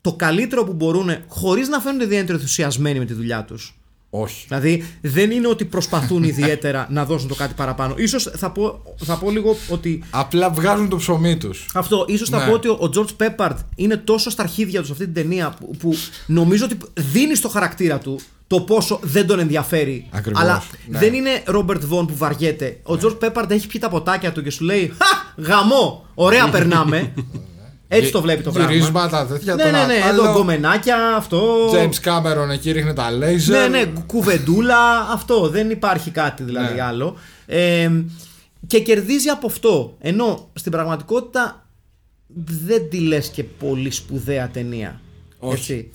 S2: το καλύτερο που μπορούν χωρίς να φαίνονται ιδιαίτερα ενθουσιασμένοι με τη δουλειά τους.
S1: Όχι.
S2: Δηλαδή δεν είναι ότι προσπαθούν ιδιαίτερα να δώσουν το κάτι παραπάνω. Ίσως θα πω, θα πω λίγο ότι
S1: Απλά βγάζουν το ψωμί τους.
S2: αυτό, ίσως θα
S1: Ναι.
S2: πω ότι ο George Peppard είναι τόσο στα αρχίδια του σε αυτή την ταινία που, που νομίζω ότι δίνει στο χαρακτήρα του το πόσο δεν τον ενδιαφέρει.
S1: Ακριβώς,
S2: Αλλά
S1: ναι.
S2: δεν είναι Robert Vaughn που βαριέται. Ο George Peppard έχει πιει τα ποτάκια του και σου λέει Χα! Γαμό! Ωραία περνάμε. Έτσι το βλέπει το πράγμα.
S1: Γυρίσματα τέτοια.
S2: Ναι,
S1: τον
S2: ναι, ναι.
S1: άλλο.
S2: Εδώ γκομενάκια, αυτό.
S1: James Cameron εκεί ρίχνει τα
S2: Ναι,
S1: λέιζερ.
S2: ναι, κουβεντούλα, αυτό. Δεν υπάρχει κάτι δηλαδή
S1: Ναι.
S2: άλλο. Ε, και κερδίζει από αυτό. Ενώ στην πραγματικότητα δεν τη λες και πολύ σπουδαία ταινία.
S1: Όχι.
S2: Έτσι.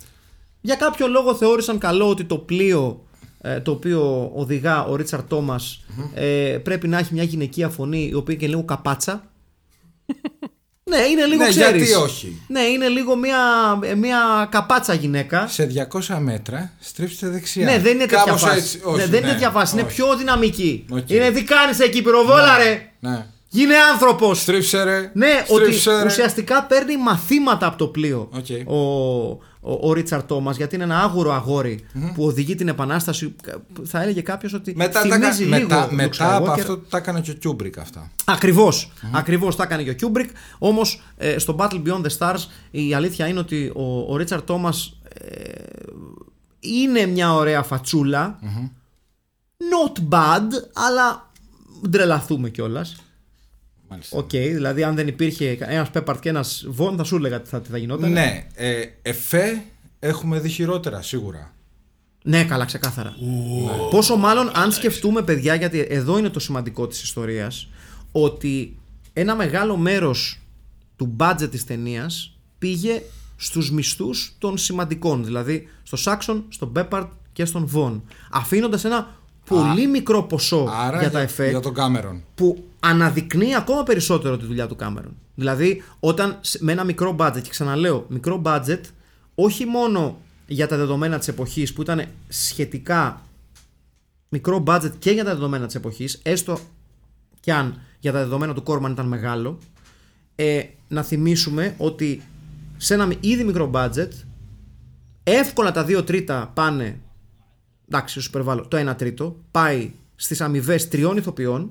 S2: Για κάποιο λόγο θεώρησαν καλό ότι το πλοίο ε, το οποίο οδηγά ο Ρίτσαρ Τόμας, ε, πρέπει να έχει μια γυναικεία φωνή η οποία είναι και λίγο καπάτσα. Ναι, είναι λίγο
S1: Ναι,
S2: ξέρεις.
S1: γιατί όχι.
S2: Ναι, είναι λίγο μια, μια καπάτσα γυναίκα.
S1: Σε 200 μέτρα στρίψτε δεξιά.
S2: Ναι, δεν είναι τέτοια
S1: Κάπως
S2: φάση.
S1: έτσι. Όχι,
S2: ναι, δεν είναι
S1: ναι,
S2: τέτοια φάση. Είναι
S1: όχι.
S2: πιο δυναμική.
S1: Οκ.
S2: Είναι τι κάνει εκεί, πυροβόλα, ρε.
S1: Ναι.
S2: Γίνε άνθρωπος.
S1: Στρίψε ρε.
S2: Ναι, ότι
S1: στρίψε, ρε.
S2: ουσιαστικά παίρνει μαθήματα από το πλοίο
S1: Οκ.
S2: ο, ο, ο Ρίτσαρντ Τόμας, γιατί είναι ένα άγουρο αγόρι που οδηγεί την επανάσταση. Θα έλεγε κάποιος ότι
S1: Μετά, τα,
S2: θυμίζει
S1: κα-
S2: λίγο
S1: μετά,
S2: Luke
S1: μετά από
S2: Skywalker.
S1: αυτό τα έκανε και ο Κιούμπρικ αυτά.
S2: Ακριβώς. Ακριβώς τα έκανε και ο Κιούμπρικ. Όμως στο Battle Beyond the Stars η αλήθεια είναι ότι ο, ο Ρίτσαρντ Τόμας είναι μια ωραία φατσούλα. Not bad, αλλά μην τρελαθούμε κιόλας.
S1: Μάλιστα.
S2: Οκ, δηλαδή αν δεν υπήρχε ένας Πέπαρντ και ένας Βον, θα σου έλεγα τι θα, τι θα γινόταν.
S1: Ναι, ε, εφέ έχουμε δει χειρότερα σίγουρα.
S2: Ναι, καλά, ξεκάθαρα. Πόσο μάλλον αν σκεφτούμε, παιδιά, γιατί εδώ είναι το σημαντικό της ιστορίας, ότι ένα μεγάλο μέρος του budget της ταινίας πήγε στους μισθούς των σημαντικών, δηλαδή στο Σάξον, στον Μπέπαρτ και στον Βον, αφήνοντας ένα πολύ μικρό ποσό
S1: Άρα
S2: για τα εφέ
S1: για τον Κάμερον.
S2: που αναδεικνύει ακόμα περισσότερο τη δουλειά του Κάμερον. Δηλαδή, όταν σ- με ένα μικρό budget, και ξαναλέω, μικρό budget, όχι μόνο για τα δεδομένα της εποχής που ήταν σχετικά μικρό budget και για τα δεδομένα της εποχής, έστω κι αν για τα δεδομένα του Κόρμαν ήταν μεγάλο, ε, να θυμίσουμε ότι σε ένα ήδη μικρό budget, εύκολα τα δύο τρίτα πάνε εντάξει, σου υπερβάλλω, το 1 τρίτο πάει στις αμοιβές τριών ηθοποιών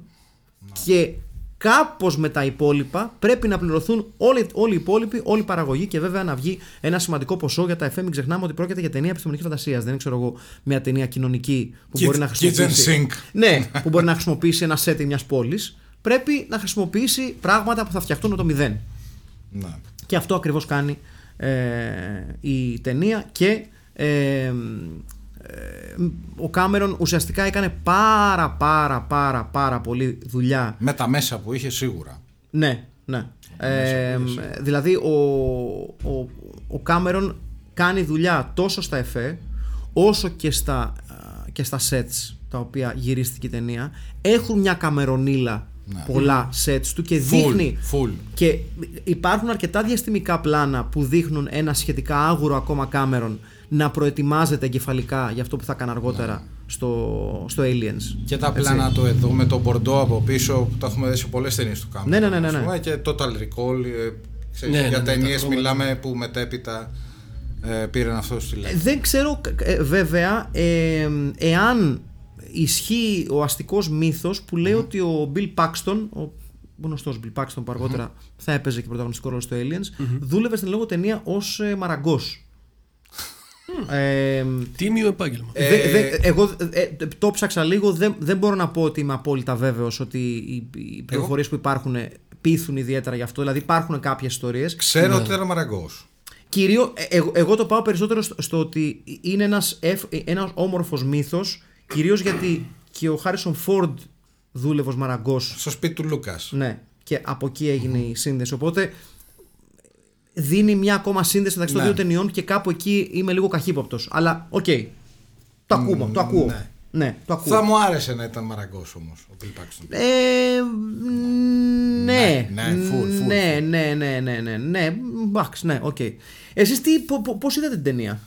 S2: και κάπως με τα υπόλοιπα πρέπει να πληρωθούν όλοι, όλοι οι υπόλοιποι, όλη η παραγωγή και βέβαια να βγει ένα σημαντικό ποσό για τα FM. Μην ξεχνάμε ότι πρόκειται για ταινία επιστημονικής φαντασίας. Δεν είναι, ξέρω εγώ, μια ταινία κοινωνική που
S1: Kit-
S2: μπορεί να χρησιμοποιήσει.
S1: kitchen sink.
S2: Ναι, που μπορεί να χρησιμοποιήσει ένα setting μιας πόλης. Πρέπει να χρησιμοποιήσει πράγματα που θα φτιαχτούν με το μηδέν.
S1: Ναι.
S2: Και αυτό ακριβώς κάνει ε, η ταινία και ε, ε, ο Κάμερον ουσιαστικά έκανε πάρα πάρα πάρα πάρα πολύ δουλειά
S1: Με τα μέσα που είχε σίγουρα.
S2: ναι, ναι. Ε, δηλαδή ο, ο, ο Κάμερον κάνει δουλειά τόσο στα εφέ όσο και στα, α, και στα sets τα οποία γυρίστηκε η ταινία έχουν μια καμερονίλα πολλά sets του και δείχνει
S1: full.
S2: και υπάρχουν αρκετά διαστημικά πλάνα που δείχνουν ένα σχετικά άγουρο ακόμα Κάμερον να προετοιμάζεται εγκεφαλικά για αυτό που θα έκανε αργότερα στο, στο Aliens.
S1: Και τα
S2: Έτσι.
S1: πλάνα του εδώ με τον Μπορντό από πίσω που το έχουμε δει σε πολλές ταινίες του Κάμερον.
S2: Ναι, ναι, ναι, ναι,
S1: ας
S2: ναι.
S1: πούμε, Και Total Recall. ε, ξέρεις,
S3: Ναι, ναι,
S1: για
S3: ναι, τα
S1: ταινίες
S3: χρώματα.
S1: μιλάμε που μετέπειτα ε, πήραν αυτό στη λέξη.
S2: Δεν ξέρω ε, βέβαια ε, εάν ισχύει ο αστικός μύθος που λέει ότι ο Bill Paxton, ο γνωστός Bill Paxton που αργότερα θα έπαιζε και πρωταγωνιστικό ρόλο στο Aliens, δούλευε στην λόγω ταινία ως ε, μαραγκός. Ε,
S3: Τίμιο επάγγελμα.
S2: δε- δε- εγώ ε, ε, το ψάξα λίγο, δεν, δεν μπορώ να πω ότι είμαι απόλυτα βέβαιος ότι οι, οι πληροφορίες που υπάρχουν πείθουν ιδιαίτερα γι' αυτό. Δηλαδή υπάρχουν κάποιες ιστορίες
S1: Ξέρω ότι ήταν μαραγκός.
S2: Κυρίω, ε, εγώ, εγώ το πάω περισσότερο στο, στο ότι είναι ένας, εφ, ένας όμορφος μύθος, κυρίως γιατί και ο Χάρισον Φόρντ δούλευε ως μαραγκός,
S1: Στο σπίτι του Λούκας.
S2: ναι, και από εκεί έγινε η σύνδεση, οπότε δίνει μια ακόμα σύνδεση μεταξύ των
S1: Ναι.
S2: δύο ταινιών και κάπου εκεί είμαι λίγο καχύποπτος, αλλά οκ, το ακούμε, το ακούω,
S1: ναι.
S2: ναι, το ακούω.
S1: Θα μου άρεσε να ήταν μαραγκός όμως ο Bill Paxton.
S2: Ε, ναι,
S1: Ναι, ναι, full, full,
S2: ναι, ναι, ναι, ναι, ναι, ναι, εντάξει, ναι, οκ. Εσείς τι, πο- πο- πώς είδατε την ταινία,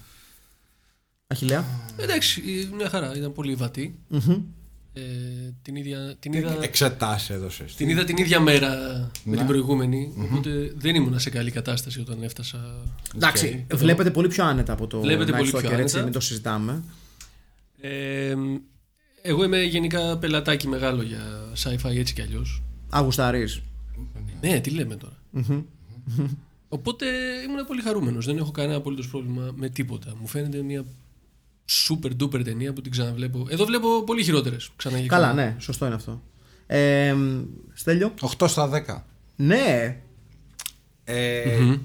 S2: Αχιλλέα.
S3: Εντάξει, μια χαρά. Ήταν πολύ βατή. Ε, την, ίδια, την, είδα,
S1: Εξετάσεις έδωσες.
S3: την είδα την ίδια μέρα με την προηγούμενη. Οπότε δεν ήμουν σε καλή κατάσταση όταν έφτασα.
S2: Εντάξει,
S3: Οκ.
S2: βλέπετε πολύ πιο άνετα από το
S3: Βλέπετε
S2: Night
S3: πολύ πιο
S2: Stalker, έτσι,
S3: άνετα.
S2: μην το συζητάμε.
S3: Ε, εγώ είμαι γενικά πελατάκι μεγάλο για sci-fi έτσι κι αλλιώς.
S2: Αγουσταρής.
S3: Ναι, τι λέμε τώρα. Οπότε ήμουν πολύ χαρούμενος. Δεν έχω κανένα απολύτως πρόβλημα με τίποτα. Μου φαίνεται μια super duper ταινία που την ξαναβλέπω. Εδώ βλέπω πολύ χειρότερες. Ξανά και
S2: Καλά,
S3: ξανά.
S2: ναι, σωστό είναι αυτό. Ε, Στέλιο;
S1: 8 στα 10.
S2: Ναι,
S1: Ε,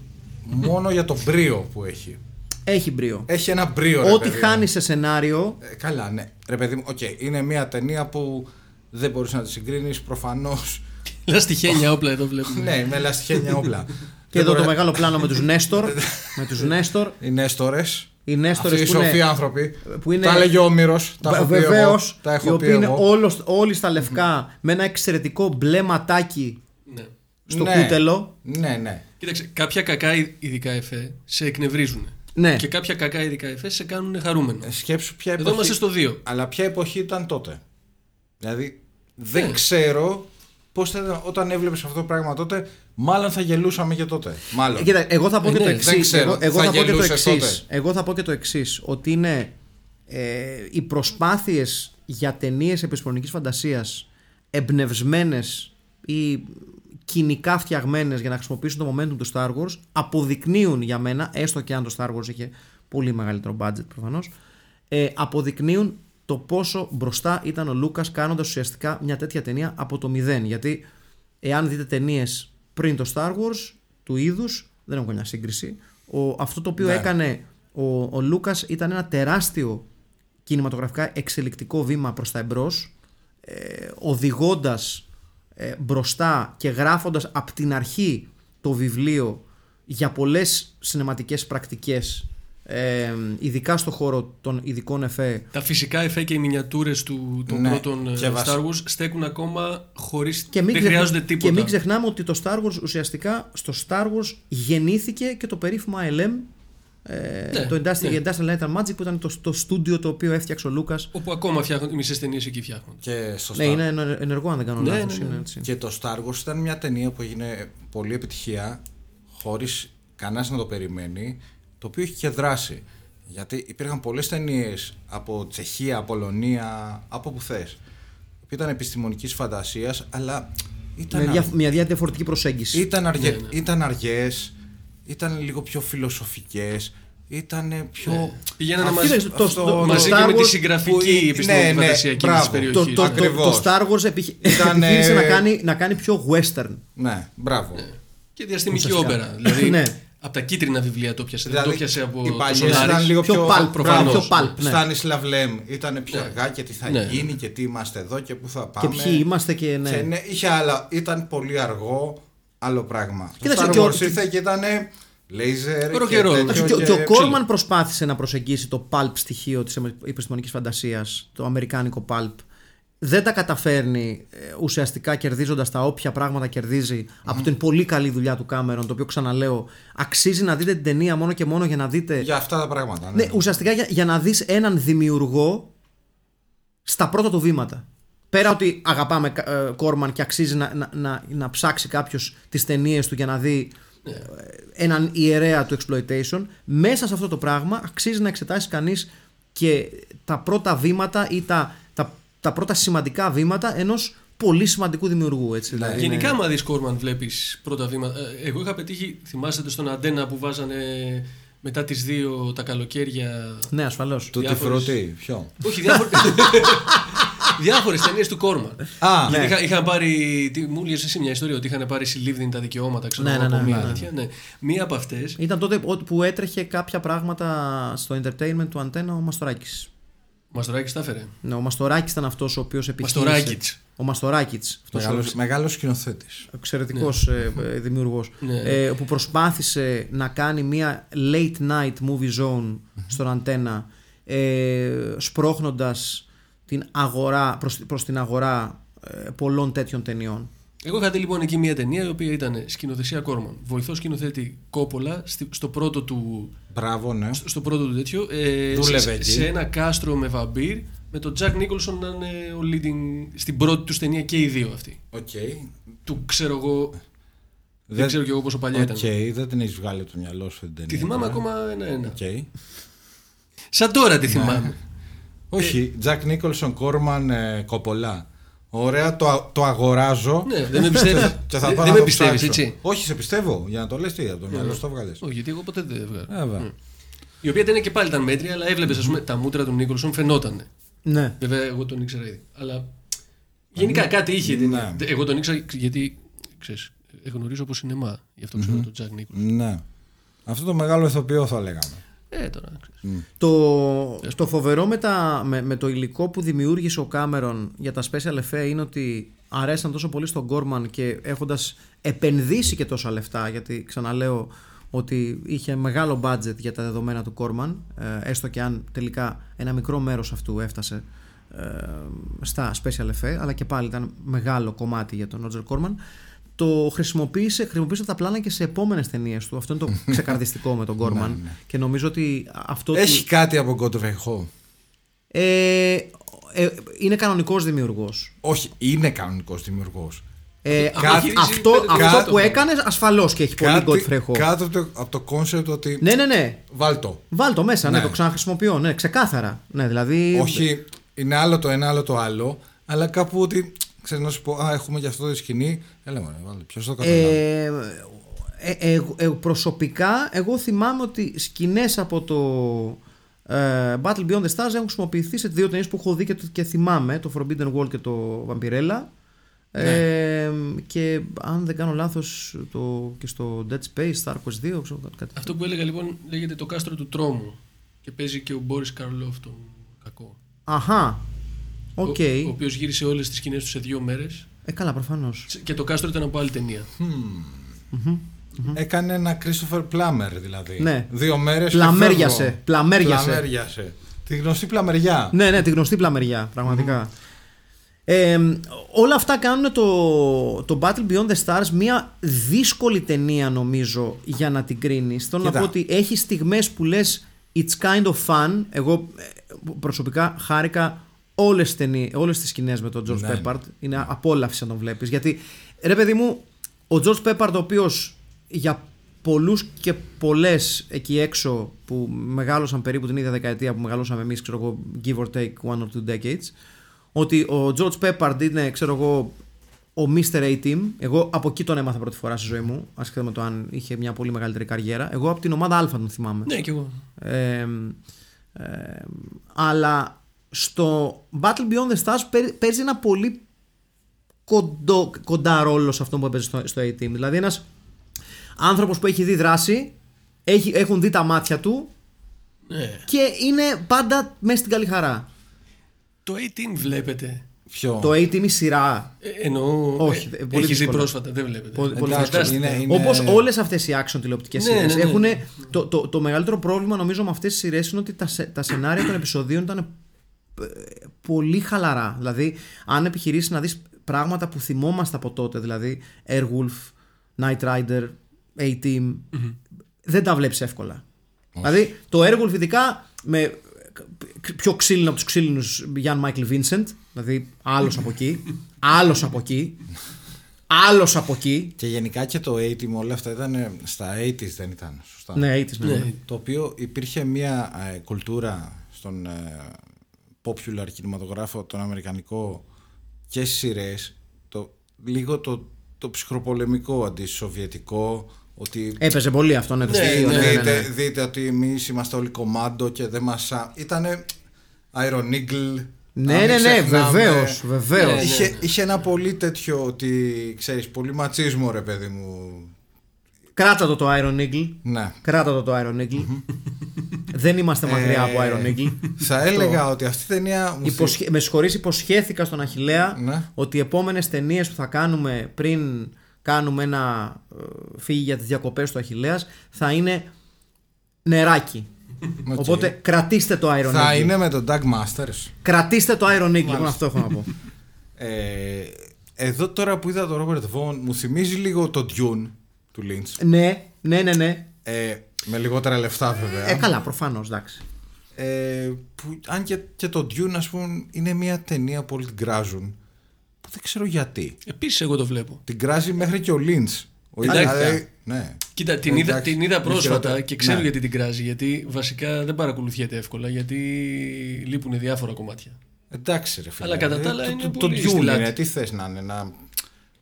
S1: Μόνο για το μπρίο που έχει.
S2: έχει μπρίο.
S1: Έχει ένα μπρίο. ρε
S2: Ό,τι
S1: παιδί μου.
S2: χάνει σε σενάριο.
S1: Ε, καλά, ναι. Ρε παιδί μου, οκ. Είναι μια ταινία που δεν μπορείς να τη συγκρίνεις προφανώς.
S3: Λαστιχένια όπλα εδώ βλέπουμε.
S1: ναι, με λαστιχένια όπλα.
S2: Και εδώ το μεγάλο πλάνο με τους Νέστορ. με τους Νέστορ.
S1: Οι Νέστορες.
S2: Οι Νέστορες
S1: Αυτοί οι
S2: που είναι-
S1: σοφοί άνθρωποι.
S2: που είναι-
S1: Τα λέγει ο Όμηρος. Τα έχω πει εγώ.
S2: Βεβαίως.
S1: Τα
S2: Οι
S1: έχω πει
S2: οποίοι είναι
S1: εγώ.
S2: όλος- όλοι στα λευκά με ένα εξαιρετικό μπλε ματάκι
S3: Ναι.
S2: στο
S1: Ναι.
S2: κούτελο.
S1: Ναι, ναι.
S3: Κοίταξε, κάποια κακά ειδικά εφέ σε εκνευρίζουν.
S2: Ναι.
S3: Και κάποια κακά ειδικά εφέ σε κάνουν χαρούμενο.
S1: Ε, Σκέψου ποια
S3: Εδώ
S1: εποχή.
S3: είμαστε στο 2.
S1: Αλλά ποια εποχή ήταν τότε. Δηλαδή δεν
S3: Ναι.
S1: ξέρω πώς θα ήταν όταν έβλεπες αυτό το πράγμα τότε. Μάλλον θα γελούσαμε και τότε. Μάλλον.
S2: Ε, Κοίτα, εγώ θα πω
S3: Ε,
S2: και το
S3: ναι,
S2: εξής.
S1: δεν ξέρω.
S2: Εγώ, εγώ
S1: Θα
S2: θα, πω και το
S1: γελούσες
S2: εξής.
S1: τότε.
S2: Εγώ θα πω και το εξής. Ότι είναι ε, οι προσπάθειες για ταινίες επιστημονικής φαντασίας εμπνευσμένες ή κοινικά φτιαγμένες για να χρησιμοποιήσουν το momentum του Star Wars αποδεικνύουν για μένα, έστω και αν το Star Wars είχε πολύ μεγαλύτερο budget προφανώς, ε, αποδεικνύουν το πόσο μπροστά ήταν ο Λούκα κάνοντας ουσιαστικά μια τέτοια ταινία από το μηδέν. Γιατί εάν δείτε ταινίες πριν το Star Wars του είδους, δεν έχω καμιά σύγκριση. Ο, αυτό το οποίο
S1: Ναι.
S2: έκανε ο, ο Λούκα ήταν ένα τεράστιο κινηματογραφικά εξελικτικό βήμα προς τα εμπρός ε, οδηγώντας ε, μπροστά και γράφοντας από την αρχή το βιβλίο για πολλές σινεματικές πρακτικές ε, ειδικά στο χώρο των ειδικών εφέ
S3: Τα φυσικά εφέ και οι μινιατούρες του, των
S1: Ναι,
S3: πρώτων ε,
S1: και βασ-
S3: Star Wars στέκουν ακόμα χωρί.
S2: και μην,
S3: Δεν
S2: ξεχ-
S3: χρειάζονται τίποτα.
S2: και μην ξεχνάμε ότι το Star Wars ουσιαστικά στο Star Wars γεννήθηκε και το περίφημο ALM ε,
S3: Ναι,
S2: το Industrial,
S3: ναι.
S2: Industrial Light and Magic που ήταν το, το στούντιο το οποίο έφτιαξε ο Λούκας
S3: Όπου ακόμα φτιάχνουν οι μισές ταινίες εκεί φτιάχνουν.
S1: Και στο
S2: ναι
S1: Star-
S2: είναι ενε- ενεργό αν δεν κάνω
S3: Ναι,
S2: λάθος
S3: ναι, ναι.
S2: είναι έτσι.
S1: Και το Star Wars ήταν μια ταινία που έγινε πολύ επιτυχία χωρίς κανένας να το περιμένει το οποίο είχε και δράση γιατί υπήρχαν πολλές ταινίες από Τσεχία, Πολωνία, από που θες που ήταν επιστημονικής φαντασίας αλλά ήταν,
S2: με δια- μια δια- διαφορετική προσέγγιση
S1: ήταν, αργε...
S3: Ναι, ναι.
S1: ήταν αργές ήταν λίγο πιο φιλοσοφικές ήταν πιο...
S3: Ναι. Πηγαίνανε
S1: Αυτό-
S3: μαζί,
S2: το-
S1: αυτό-
S2: το-
S3: μαζί
S2: Star
S3: και με τη
S2: Wars
S3: συγγραφική
S1: που-
S3: επιστημονική
S1: ναι, ναι,
S3: φαντασία εκείνης της
S1: μπράβο.
S2: το,
S3: περιοχή.
S2: το, το,
S1: Ακριβώς.
S2: το Star Wars επιχει...
S1: Ήταν,
S2: επιχείρησε
S1: ε,
S2: να, κάνει, να κάνει πιο western.
S1: Ναι, μπράβο.
S3: Και διαστημική
S2: Ουσιαστικά.
S3: όπερα. Δηλαδή,
S2: Ναι.
S3: Από τα κίτρινα βιβλία το πιάσε. δεν το πιάσε από
S1: οι
S3: το
S1: παλιές
S3: Solaris.
S1: ήταν λίγο
S2: Πιο
S1: πιο,
S2: pulp,
S3: προφανώς.
S2: πιο pulp, ναι.
S1: Στάνισλαβ Λέμ ήταν πιο
S3: Ναι.
S1: αργά και τι θα
S3: Ναι.
S1: γίνει και τι είμαστε εδώ και πού θα
S2: Και
S1: πάμε.
S2: ποιοι είμαστε και ναι.
S1: Και ναι, είχε άλλα, ήταν πολύ αργό άλλο πράγμα.
S2: Κοίταξε,
S1: το
S2: και ο-
S1: Star Wars ήρθε και ήταν λέιζερ
S3: Ωραίο
S1: και
S3: καιρό.
S1: τέτοιο
S2: Και, ο-
S1: και-
S2: και ο
S1: ψήλο.
S2: Κόρμαν προσπάθησε να προσεγγίσει το pulp στοιχείο της επιστημονικής φαντασίας, το αμερικάνικο pulp. Δεν τα καταφέρνει ε, ουσιαστικά κερδίζοντας τα όποια πράγματα κερδίζει από την πολύ καλή δουλειά του Κάμερον, το οποίο ξαναλέω αξίζει να δείτε την ταινία μόνο και μόνο για να δείτε
S1: Για αυτά τα πράγματα. Ναι.
S2: Ναι, ουσιαστικά για, για να δεις έναν δημιουργό στα πρώτα του βήματα. Πέρα ότι αγαπάμε ε, Κόρμαν και αξίζει να, να, να, να ψάξει κάποιος τις ταινίες του για να δει ε, έναν ιερέα του exploitation, μέσα σε αυτό το πράγμα αξίζει να εξετάσεις κανείς και τα πρώτα βήματα ή τα, τα, τα πρώτα σημαντικά βήματα ενός πολύ σημαντικού δημιουργού. Έτσι, δηλαδή είναι-
S3: Γενικά, άμα δεις Κόρμαν, βλέπεις πρώτα βήματα. Ε, Εγώ είχα πετύχει, θυμάστε στον Αντένα που βάζανε μετά τις δύο τα καλοκαίρια.
S2: Ναι, ασφαλώς.
S1: Του τη
S3: διάφορες-
S1: φρούτη, ποιο;
S3: Όχι, διάφορε. Διάφορες ταινίες του Κόρμαν.
S1: Α,
S3: Γιατί
S2: ναι.
S3: είχα, είχαν πάρει. Τι, μου έλεγε εσύ μια ιστορία ότι είχαν πάρει συλλήβδιν τα δικαιώματα ξέρω,
S2: Ναι,
S3: εγώ,
S2: ναι,
S3: από
S2: ναι,
S3: μία
S2: ναι.
S3: τέτοια. Ναι. Μία από αυτέ.
S2: Ήταν τότε που έτρεχε κάποια πράγματα στο entertainment του Αντένα ο Μαστοράκης.
S3: Μαστοράκης τα έφερε.
S2: Ναι, ο Μαστοράκης ήταν αυτός ο οποίος επιχείρησε.
S3: Μαστοράκητς.
S2: Ο Μαστοράκη.
S1: Μεγάλος, μεγάλος σκηνοθέτης.
S2: Εξαιρετικός ε, δημιουργός.
S3: Ναι.
S2: Ε, που προσπάθησε να κάνει μια late night movie zone στον αντένα ε, σπρώχνοντας την αγορά, προς, προς την αγορά ε, πολλών τέτοιων ταινιών.
S3: Εγώ είχα δει λοιπόν εκεί μια ταινία η οποία ήταν σκηνοθεσία Κόρμαν. Βοηθό σκηνοθέτη Κόπολα στη- στο πρώτο του,
S1: Μπράβο, ναι.
S3: στο πρώτο του τέτοιο. Ε,
S1: Δούλευε
S3: σε,
S1: εκεί.
S3: σε ένα κάστρο με βαμπύρ με τον Τζακ Νίκολσον να είναι ο leading στην πρώτη τους ταινία και οι δύο αυτοί.
S1: Οκ.
S3: Του ξέρω εγώ. Δεν,
S1: Δεν-
S3: ξέρω κι εγώ πόσο παλιά
S1: Οκ,
S3: ήταν.
S1: δεν την έχεις βγάλει από το μυαλό σου την ταινία.
S3: Τη θυμάμαι
S1: ε;
S3: ακόμα ένα-ένα.
S1: Οκ.
S3: Σαν τώρα τη θυμάμαι.
S1: Όχι, Τζακ Νίκολσον, Κόρμαν, ε, Κοπολά. Ωραία, το, το αγοράζω.
S3: Ναι, δεν με πιστεύει.
S1: Και θα
S3: δεν
S1: πάω
S3: δεν
S1: να
S3: με
S1: το
S3: πιστεύεις,
S1: ψάξω.
S3: έτσι.
S1: Όχι, σε πιστεύω. Για να το λες τι, από το μυαλό σου το βγάλες.
S3: Όχι, γιατί εγώ ποτέ δεν έβγαλα.
S1: Βέβαια.
S3: Η οποία ταινία και πάλι ήταν μέτρια, αλλά έβλεπες, ας πούμε, τα μούτρα του Νίκολσον φαινόταν.
S2: Ναι.
S3: Βέβαια, εγώ τον ήξερα ήδη. Αλλά γενικά κάτι είχε. η ταινία.
S1: Ναι.
S3: Εγώ τον ήξερα γιατί ξέρεις, γνωρίζω από σινεμά. Γι' αυτό ξέρω τον Τζακ Νίκολσον.
S1: Ναι. Αυτό το μεγάλο ηθοποιό θα λέγαμε.
S3: Ε, τώρα. ξέρεις.
S2: Το, το φοβερό με, τα, με, με το υλικό που δημιούργησε ο Κάμερον για τα special effects είναι ότι αρέσαν τόσο πολύ στον Κόρμαν και έχοντας επενδύσει και τόσα λεφτά γιατί ξαναλέω ότι είχε μεγάλο budget για τα δεδομένα του Κόρμαν ε, έστω και αν τελικά ένα μικρό μέρος αυτού έφτασε ε, στα special effects αλλά και πάλι ήταν μεγάλο κομμάτι για τον Roger Κόρμαν το χρησιμοποίησε, χρησιμοποίησε τα πλάνα και σε επόμενες ταινίες του. Αυτό είναι το ξεκαρδιστικό με τον Γκόρμαν. Και νομίζω ότι αυτό. του-
S1: Έχει κάτι από God of War.
S2: Ε, ε, είναι κανονικός δημιουργός.
S1: Όχι, είναι κανονικός δημιουργός.
S2: Ε,
S3: Κάτι-
S2: α- αυτό,
S3: κάτι-
S2: αυτό
S3: κάτι-
S2: που έκανες ασφαλώς και έχει πολύ
S1: Κάτι,
S2: Godfrey Ho.
S1: κάτω από το, από το concept ότι.
S2: Ναι, ναι, ναι.
S1: Βάλ το.
S2: Βάλ το μέσα, ναι,
S1: Ναι.
S2: το ξαναχρησιμοποιώ. Ναι, ξεκάθαρα. Ναι, δηλαδή.
S1: Όχι, είναι άλλο το ένα, άλλο το άλλο. Αλλά κάπου ότι. Ξέρω να σου πω, Α, έχουμε γι' αυτό τη σκηνή. Έλα, μωρέ, βάλε. Ποιος το καταλάβει.
S2: Ε, ε, ε, ε, προσωπικά, εγώ θυμάμαι ότι σκηνές από το ε, Battle Beyond the Stars έχουν χρησιμοποιηθεί σε δύο ταινίες που έχω δει και, και θυμάμαι, το Forbidden Wall και το Vampirella. Ε, και αν δεν κάνω λάθος το, και στο Dead Space, Star Quest 2, ξέρω κάτι. κάτι.
S3: Αυτό που έλεγα λοιπόν λέγεται το κάστρο του τρόμου. Και παίζει και ο Μπόρι Καρλόφ, τον κακό.
S2: Αχά, οκ.
S3: Ο, ο οποίος γύρισε όλες τις σκηνές του σε δύο μέρες.
S2: Ε, καλά, προφανώς.
S3: Και το κάστρο ήταν από άλλη ταινία.
S1: Έκανε ένα Christopher Plummer δηλαδή.
S2: Ναι.
S1: Δύο μέρες.
S2: Πλαμέριασε, πλαμέριασε.
S1: Πλαμέριασε. Τη γνωστή πλαμεριά.
S2: Ναι, ναι, τη γνωστή πλαμεριά, πραγματικά. Ε, όλα αυτά κάνουν το, το Battle Beyond the Stars μια δύσκολη ταινία νομίζω για να την κρίνεις. Θέλω να
S1: Κοίτα.
S2: πω ότι έχεις στιγμές που λες it's kind of fun. Εγώ ε, προσωπικά χάρηκα όλες, τις ταινί- όλες τις σκηνές με τον George
S1: Ναι,
S2: Peppard. Είναι απόλαυση να τον βλέπεις. Γιατί ρε παιδί μου, ο George Peppard ο οποίος για πολλούς και πολλές εκεί έξω που μεγάλωσαν περίπου την ίδια δεκαετία που μεγαλώσαμε εμείς, ξέρω εγώ, give or take one or two decades, ότι ο George Peppard είναι, ξέρω εγώ, ο Mr. A-Team. Εγώ από εκεί τον έμαθα πρώτη φορά στη ζωή μου, ασχετά με το αν είχε μια πολύ μεγαλύτερη καριέρα. Εγώ από την ομάδα Α τον θυμάμαι.
S3: Ναι, κι εγώ.
S2: Ε, ε, αλλά στο Battle Beyond the Stars παί- παίζει ένα πολύ κοντό, κοντά ρόλο σε αυτό που έπαιζε στο, στο A-Team. Δηλαδή ένας άνθρωπος που έχει δει δράση, έχει, έχουν δει τα μάτια του
S3: Ναι.
S2: και είναι πάντα μέσα στην καλή χαρά.
S3: Το 18 βλέπετε.
S1: Ποιο;
S2: Το A-Team η σειρά.
S3: Ε, εννοώ.
S2: Όχι,
S3: ε,
S2: ε, πολύ
S3: έχει δει
S2: δύσκολα.
S3: πρόσφατα, δεν βλέπετε.
S2: Πολύ- πολύ
S1: Εντάξει,
S3: Φαντάστηκα.
S1: είναι- είναι-
S2: Όπως όλες αυτές οι action τηλεοπτικές
S3: Ναι,
S2: σειρές
S3: ναι, ναι.
S2: έχουν. Το, το, το μεγαλύτερο πρόβλημα νομίζω με αυτές τις σειρές είναι ότι τα, σε- τα σενάρια των επεισοδίων ήταν ε, πολύ χαλαρά. Δηλαδή, αν επιχειρήσεις να δεις πράγματα που θυμόμαστε από τότε, δηλαδή Airwolf, Night Rider, A-Team, δεν τα βλέπεις εύκολα. Δηλαδή, το Airwolf ειδικά με πιο ξύλινο από τους ξύλινους Γιάνν Μάικλ Βίνσεντ, δηλαδή άλλος από εκεί, άλλος από εκεί, άλλος από εκεί.
S1: Και γενικά και το 80 όλα αυτά ήταν ε, στα 80s δεν ήταν. Σωστά.
S2: Ναι, 80s, ναι.
S3: Ναι.
S1: Το οποίο υπήρχε μια ε, κουλτούρα στον ε, popular κινηματογράφο, τον αμερικανικό και στις σειρές, το, λίγο το, το ψυχροπολεμικό αντισοβιετικό, ότι
S2: Έπαιζε πολύ αυτό, ναι, το
S3: Ναι,
S2: στοιχείο.
S3: ναι,
S2: ναι, ναι,
S1: δείτε,
S2: ναι.
S1: δείτε ότι εμείς είμαστε όλοι κομμάντο και δεν μας... α- Ήτανε Iron Eagle.
S2: Ναι,
S1: αν
S2: ναι, ναι,
S1: ξεχνάμε.
S2: βεβαίως, βεβαίως.
S3: Ναι,
S1: Είχε, είχε ένα πολύ τέτοιο ότι, ξέρεις, πολύ ματσίσμο ρε παιδί μου.
S2: Κράτα το το Iron Eagle.
S1: Ναι.
S2: Κράτα το το Iron Eagle. Δεν είμαστε μακριά από
S1: Ε,
S2: Iron Eagle.
S1: Θα έλεγα ότι αυτή η ταινία μου
S2: Υποσχε... Με συγχωρείς, υποσχέθηκα στον Αχιλλέα
S1: Ναι.
S2: ότι οι επόμενες ταινίες που θα κάνουμε πριν κάνουμε ένα ε, φύγει για τις διακοπές του Αχιλλέας θα είναι νεράκι.
S1: Οκ.
S2: Οπότε κρατήστε το Iron
S1: θα
S2: Eagle.
S1: είναι με τον Doug Masters.
S2: Κρατήστε το Iron Eagle, μόνο αυτό έχω να πω.
S1: Ε, εδώ τώρα που είδα τον Robert Vaughn μου θυμίζει λίγο το Dune του Lynch.
S2: ναι, ναι, ναι, ναι.
S1: Ε, με λιγότερα λεφτά βέβαια.
S2: Ε, καλά, προφανώς, εντάξει.
S1: Ε, που, αν και, και το Dune ας πούμε είναι μια ταινία που όλοι την κράζουν που δεν ξέρω γιατί.
S3: Επίσης, εγώ το βλέπω.
S1: Την κράζει μέχρι και ο Lynch. Ο
S3: Εντάξει.
S1: δηλαδή, ναι.
S3: Κοίτα, την
S1: Ε,
S3: είδα,
S1: εντάξει,
S3: την είδα
S1: είναι
S3: πρόσφατα
S1: χειρότερο.
S3: και ξέρω
S1: Ναι.
S3: γιατί την κράζει. Γιατί βασικά δεν παρακολουθιέται εύκολα. Γιατί λείπουν διάφορα κομμάτια.
S1: Εντάξει ρε φίλε.
S3: Αλλά κατά τα
S1: Ε,
S3: άλλα
S1: το-
S3: είναι
S1: το,
S3: πολύ
S1: το
S3: στη
S1: Dune
S3: λάτη.
S1: είναι, τι θες να είναι, να...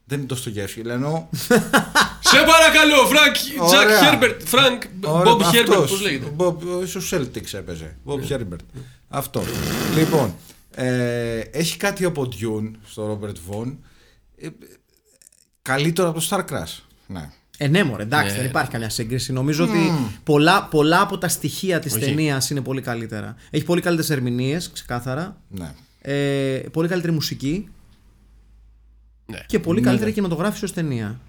S1: Δεν είναι το στο γεύση, ενώ...
S3: Σε παρακαλώ, Φρανκ Τζακ
S1: Ωραία.
S3: Χέρμπερτ. Φρανκ
S1: Ωραία,
S3: Μπομπ Χέρμπερτ,
S1: αυτός.
S3: πώς λέγεται;
S1: Bob, στο Celtics έπαιζε. Bob Herbert. Αυτό. Λοιπόν, ε, έχει κάτι από Dune στο Robert Vaughn. Ε, καλύτερο από το Star Crash. Ναι.
S2: Ε, ναι, μωρέ, εντάξει,
S3: Ναι.
S2: δεν υπάρχει καμιά σύγκριση. Νομίζω ότι πολλά, πολλά από τα στοιχεία της ταινίας είναι πολύ καλύτερα. Έχει πολύ καλύτερες ερμηνείες, ξεκάθαρα.
S1: ναι.
S2: Ε, πολύ καλύτερη μουσική.
S3: Ναι.
S2: Και πολύ καλύτερη κινηματογράφηση ως ταινία.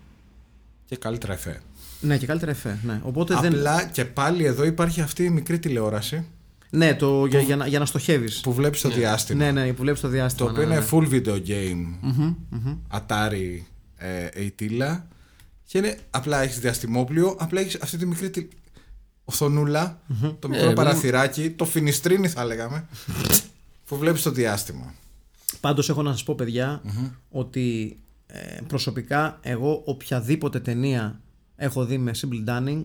S1: Και καλύτερα εφέ.
S2: Ναι, και καλύτερα εφέ. Ναι. Οπότε δεν.
S1: Απλά και πάλι εδώ υπάρχει αυτή η μικρή τηλεόραση
S2: Ναι, το, για, για, να, για να στοχεύεις.
S1: που βλέπεις στο διάστημα.
S2: Ναι, ναι, που βλέπεις το
S1: Το
S2: διάστημα.
S1: οποίο
S2: ναι,
S1: είναι
S2: ναι.
S1: full video game. Atari. ε, η τίλα και είναι, απλά έχεις διαστημόπλιο, απλά έχεις αυτή τη μικρή τη... οθονούλα, το μικρό
S3: εγώ-
S1: παραθυράκι, το φινιστρίνι θα λέγαμε, που βλέπεις το διάστημα.
S2: Πάντως έχω να σας πω παιδιά ότι ε, προσωπικά εγώ οποιαδήποτε ταινία έχω δει με Simple Dunning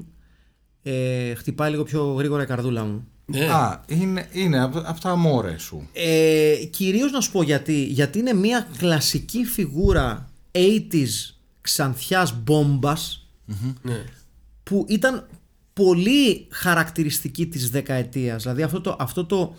S2: ε, χτυπάει λίγο πιο γρήγορα η καρδούλα μου.
S3: Ναι.
S1: Α, είναι, είναι από, από τα αμόρε σου.
S2: Ε, κυρίως να σου πω γιατί. Γιατί είναι μια κλασική φιγούρα 80s ξανθιάς μπόμπας
S3: ναι.
S2: που ήταν πολύ χαρακτηριστική της δεκαετίας. Δηλαδή αυτό το, αυτό το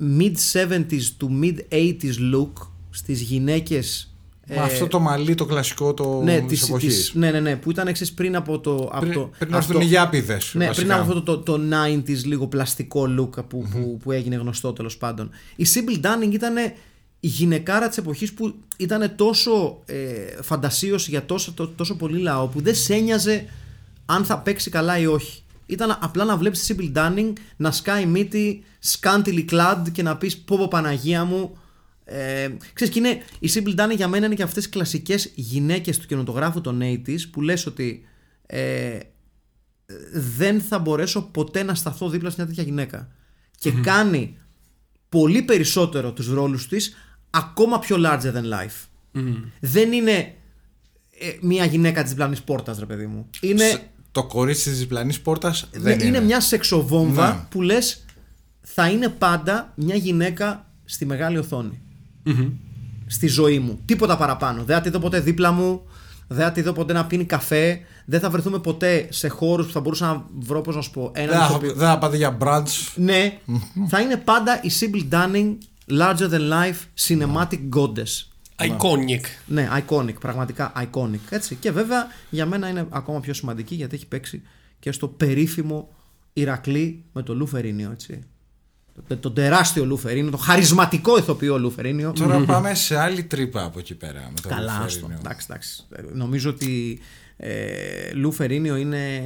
S2: mid-70s to mid-80s look στις γυναίκες
S1: Μα αυτό το μαλλί το κλασικό το
S2: ναι,
S1: της
S2: της,
S1: εποχής.
S2: της- ναι, ναι, ναι, που ήταν εξής πριν από το... από
S1: Πριν,
S2: το,
S1: πριν
S2: αυτό-
S1: έρθουν οι γιάπηδες,
S2: Ναι,
S1: βασικά.
S2: πριν από αυτό το, το, το 90s λίγο πλαστικό look που, που, που έγινε γνωστό τέλος πάντων. Η Sybil Dunning ήταν η γυναικάρα της εποχής που ήταν τόσο ε, φαντασίωση για τόσο, τό- τόσο πολύ λαό που δεν σε ένοιαζε αν θα παίξει καλά ή όχι. Ήταν απλά να βλέπεις τη Sybil Dunning να σκάει μύτη scantily clad και να πεις πω πω Παναγία μου ε, ξέρεις και είναι, η Sybil Dunning για μένα είναι και αυτές οι κλασικές γυναίκες του κινηματογράφου των 80s που λες ότι ε, δεν θα μπορέσω ποτέ να σταθώ δίπλα σε μια τέτοια γυναίκα. Και κάνει πολύ περισσότερο τους ρόλους της ακόμα πιο larger than life. Δεν είναι ε, μια γυναίκα της διπλανής πόρτας ρε παιδί μου. Είναι,
S1: Σε- Το κορίτσι της διπλανής πόρτας
S2: ναι,
S1: δεν
S2: είναι.
S1: είναι.
S2: μια σεξοβόμβα
S1: Ναι.
S2: που λες θα είναι πάντα μια γυναίκα στη μεγάλη οθόνη. Στη ζωή μου. Τίποτα παραπάνω. Δεν θα τη δω ποτέ δίπλα μου. Δεν θα τη δω ποτέ να πίνει καφέ. Δεν θα βρεθούμε ποτέ σε χώρους που θα μπορούσα να βρω, πώς να σου πω, έναν
S1: Δεν θα,
S2: ηθοποιό-
S1: δεν θα πάτε για brunch.
S2: ναι, θα είναι πάντα η Sybil Dunning larger than life cinematic goddess.
S3: Iconic.
S2: Ναι, iconic, πραγματικά iconic. Έτσι. Και βέβαια για μένα είναι ακόμα πιο σημαντική γιατί έχει παίξει και στο περίφημο Ηρακλή με το Λου Φερίνιο, έτσι. Το, το τεράστιο Λου Φερίνιο, το χαρισματικό ηθοποιό Λου Φερίνιο.
S1: Τώρα πάμε σε άλλη τρύπα από εκεί πέρα. Με το
S2: Καλά,
S1: Λουφερίνιο.
S2: άστο. Εντάξει, εντάξει. Ε, Νομίζω ότι ε, Λου Φερίνιο είναι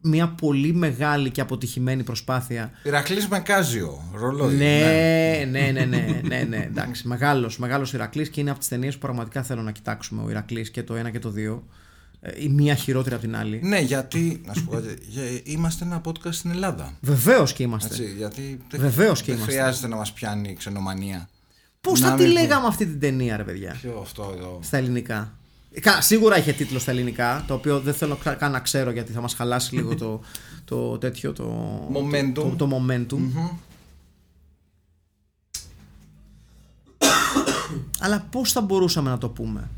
S2: μια πολύ μεγάλη και αποτυχημένη προσπάθεια
S1: Ηρακλής με κάζιο, ρολόι.
S2: ναι, ναι, ναι, ναι, ναι, ναι, εντάξει. Μεγάλος, μεγάλος Ηρακλής και είναι από τις ταινίες που πραγματικά θέλω να κοιτάξουμε ο Ηρακλής και το ένα και το δύο. Ε, Η μία χειρότερη από την άλλη.
S1: Ναι, γιατί, να σου πω κάτι, για- είμαστε ένα podcast στην Ελλάδα.
S2: Βεβαίως και είμαστε.
S1: Έτσι, γιατί δεν,
S2: Βεβαίως και
S1: δεν
S2: είμαστε.
S1: χρειάζεται να μας πιάνει η ξενομανία.
S2: Πώς
S1: Να
S2: θα τη
S1: μην-
S2: λέγαμε αυτή την ταινία, ρε παιδιά,
S1: Ποιο αυτό εδώ;
S2: στα ελληνικά. Ε, κα- Σίγουρα είχε τίτλο στα ελληνικά, το οποίο δεν θέλω κα- καν να ξέρω γιατί θα μας χαλάσει λίγο το, το τέτοιο, το
S1: Momentum.
S2: Το, το, το momentum. Αλλά πώς θα μπορούσαμε να το πούμε;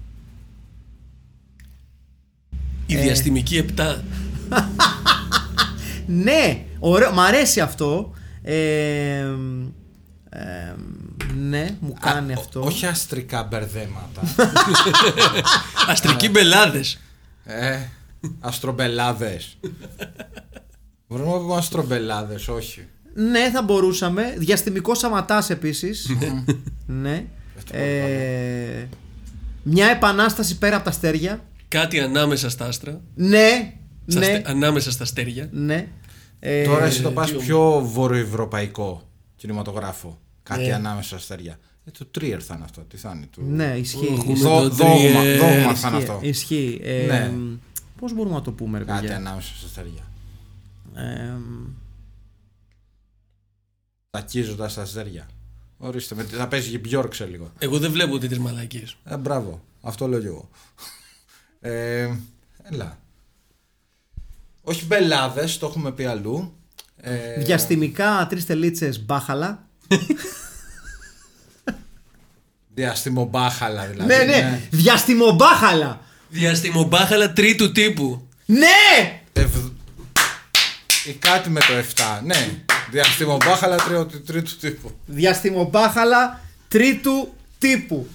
S3: Η
S2: Ε.
S3: διαστημική 7.
S2: Ναι, ωραίο, μ' αρέσει αυτό. Ε, ε, ναι, μου κάνει
S1: Α, ο-
S2: αυτό.
S1: Όχι αστρικά μπερδέματα.
S3: Αστρικοί μπελάδες.
S1: ε, αστρομπελάδες. Μπορούμε να πούμε αστρομπελάδες, όχι.
S2: Ναι, θα μπορούσαμε. Διαστημικό σαματάς επίσης. ναι. Ε, μια επανάσταση πέρα από τα αστέρια.
S3: Κάτι ανάμεσα στα άστρα.
S2: Ναι,
S3: Στα
S2: ναι,
S3: αστε- Ανάμεσα στα αστέρια.
S2: ναι. Ε,
S1: Τώρα εσύ το πας
S3: τι
S1: πιο βορειοευρωπαϊκό κινηματογράφο. Κάτι
S3: Ναι.
S1: ανάμεσα στα αστέρια. Ε, το Trier θα είναι αυτό. Τι θα είναι. Του...
S2: Ναι, ισχύει.
S3: Έχουμε
S1: Δό-
S3: το
S1: δόγμα,
S3: Trier.
S1: δόγμα θα είναι
S2: Ισχύει,
S1: αυτό.
S2: Ισχύει. Ε,
S1: Ναι.
S2: Πώς μπορούμε να το πούμε, ρε
S1: Κάτι
S2: παιδιά;
S1: ανάμεσα στα αστέρια.
S2: Ε,
S1: Τακίζοντας τα αστέρια. Ορίστε, με, θα παίζει και Μπιόρκ σε λίγο.
S3: Εγώ δεν βλέπω τέτοιε μαλακίε.
S1: Ε, μπράβο. Αυτό λέω κι εγώ. Ε, έλα. Όχι μπελάδες, το έχουμε πει αλλού. Ε,
S2: Διαστημικά τρεις τελίτσες μπάχαλα.
S1: Διαστημομπάχαλα δηλαδή.
S2: Ναι, ναι, διαστημομπάχαλα.
S3: Διαστημομπάχαλα τρίτου τύπου.
S2: Ναι!
S1: Ευ- Ή κάτι με το 7. Ναι. Διαστημομπάχαλα τρίτου, τρίτου τύπου.
S2: Διαστημομπάχαλα τρίτου τύπου.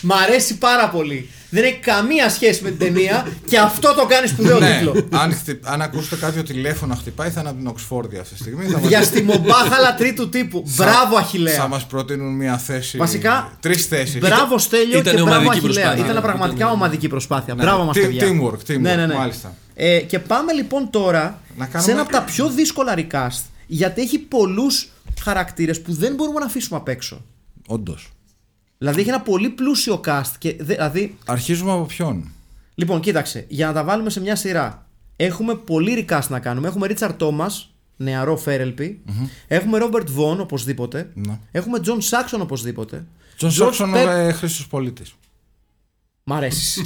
S2: Μ' αρέσει πάρα πολύ. Δεν έχει καμία σχέση με την ταινία και αυτό το κάνει σπουδαίο
S1: ναι.
S2: τίτλο.
S1: αν, χτυ- αν ακούσετε κάποιο τηλέφωνο να χτυπάει, θα είναι από την Οξφόρδη αυτή τη στιγμή. Θα μας-
S2: Διαστημομπάχαλα τρίτου τύπου. Μπράβο,
S1: Θα
S2: Αχηλέα.
S1: μας προτείνουν μια θέση.
S2: Βασικά,
S1: Τρεις θέσεις.
S2: Μπράβο, Στέλιο
S3: Ήταν
S2: και μπράβο,
S3: ομαδική
S2: Αχηλέα.
S3: προσπάθεια.
S2: Ήταν πραγματικά
S3: Ήταν-
S2: ομαδική προσπάθεια.
S1: Ναι,
S2: Μπράβο μας,
S1: team-
S2: παιδιά.
S1: teamwork, teamwork,
S2: ναι, ναι, ναι.
S1: μάλιστα.
S2: Ε, και πάμε λοιπόν τώρα
S1: Να
S2: σε
S1: κάνουμε-
S2: ένα από τα πιο δύσκολα recast. Γιατί έχει πολλούς χαρακτήρες που δεν μπορούμε να αφήσουμε απ' έξω.
S1: Όντως.
S2: Δηλαδή έχει ένα πολύ πλούσιο cast. Και, δε- δηλαδή,
S1: Αρχίζουμε από ποιον;
S2: λοιπόν, κοίταξε, για να τα βάλουμε σε μια σειρά. Έχουμε πολύ recast να κάνουμε. Έχουμε Richard Thomas, νεαρό Φέρελπι. Έχουμε Robert Vaughn οπωσδήποτε.
S1: Ναι.
S2: Έχουμε John Saxon οπωσδήποτε.
S1: Τζον
S2: George
S1: Σόξον,
S2: Pep-
S1: ε, Χρήστος Πολίτης.
S2: Μ' αρέσεις.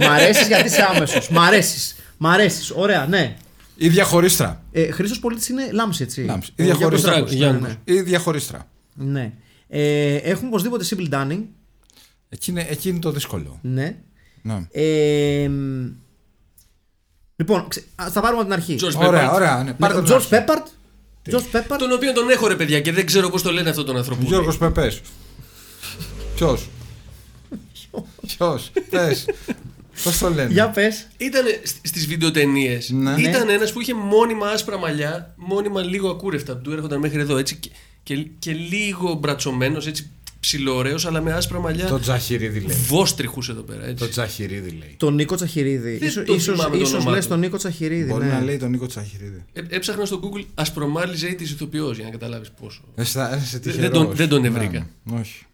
S2: Μ' αρέσεις γιατί είσαι άμεσος. Μ' αρέσεις. Μ' αρέσεις. Ωραία, ναι.
S1: Ή διαχωρίστρα.
S2: Ε, Χρήστος Πολίτης είναι λάμψη, έτσι.
S1: Λάμψη.
S2: Ο
S1: Η διαχωρίστρα.
S2: Γιάννος Δράκος,
S3: Γιάννος.
S2: ναι, ναι.
S1: Ή διαχωρίστρα.
S2: Ναι. Ε, έχουμε οπωσδήποτε Sibyl Dunning.
S1: Εκεί είναι, εκεί είναι το δύσκολο.
S2: Ναι.
S1: Ναι.
S2: Ε, μ, λοιπόν, ξε, ας τα πάρουμε από την αρχή.
S3: George
S1: Ωραία,
S3: Pepper.
S1: ωραία. Ναι.
S2: Ναι,
S1: Πάρτε
S2: ο
S1: τον
S2: George
S1: άρχη.
S2: Peppard. George Peppard.
S3: Τον οποίο τον έχω ρε παιδιά και δεν ξέρω πώς το λένε αυτόν τον άνθρωπο.
S1: Γιώργος Πεπές. Ποιος; Ποιος; Πες. Πώς το λένε;
S2: Για πες.
S3: Ήταν στις βιντεοτενίες.
S1: Ναι.
S3: Ήταν ένας που είχε μόνιμα άσπρα μαλλιά, μόνιμα λίγο ακούρευτα που του έρχονταν μέχρι εδώ έτσι και, και, και λίγο μπρατσωμένος, έτσι ψιλωραίο, αλλά με άσπρα μαλλιά.
S1: Το Τζαχυρίδη λέει.
S3: Βόστριχους εδώ πέρα. Έτσι.
S1: Το Τζαχυρίδη λέει.
S2: Τον Νίκο Τσαχυρίδη.
S3: Δεν
S2: Ίσως,
S3: το
S2: ίσως,
S3: θυμάμαι το
S2: ίσως
S3: όνομά
S2: λες
S3: του.
S2: τον Νίκο Τσαχυρίδη.
S1: Μπορεί
S2: ναι.
S1: να λέει τον Νίκο Τσαχυρίδη.
S3: Ε, έψαχνα στο Google ασπρομάλη ζέτη ηθοποιός για να καταλάβεις πόσο.
S1: Αισθα- Είσαι
S3: Δεν
S1: τυχερός.
S3: τον- δεν τον ευρήκα.
S1: Ναι, όχι.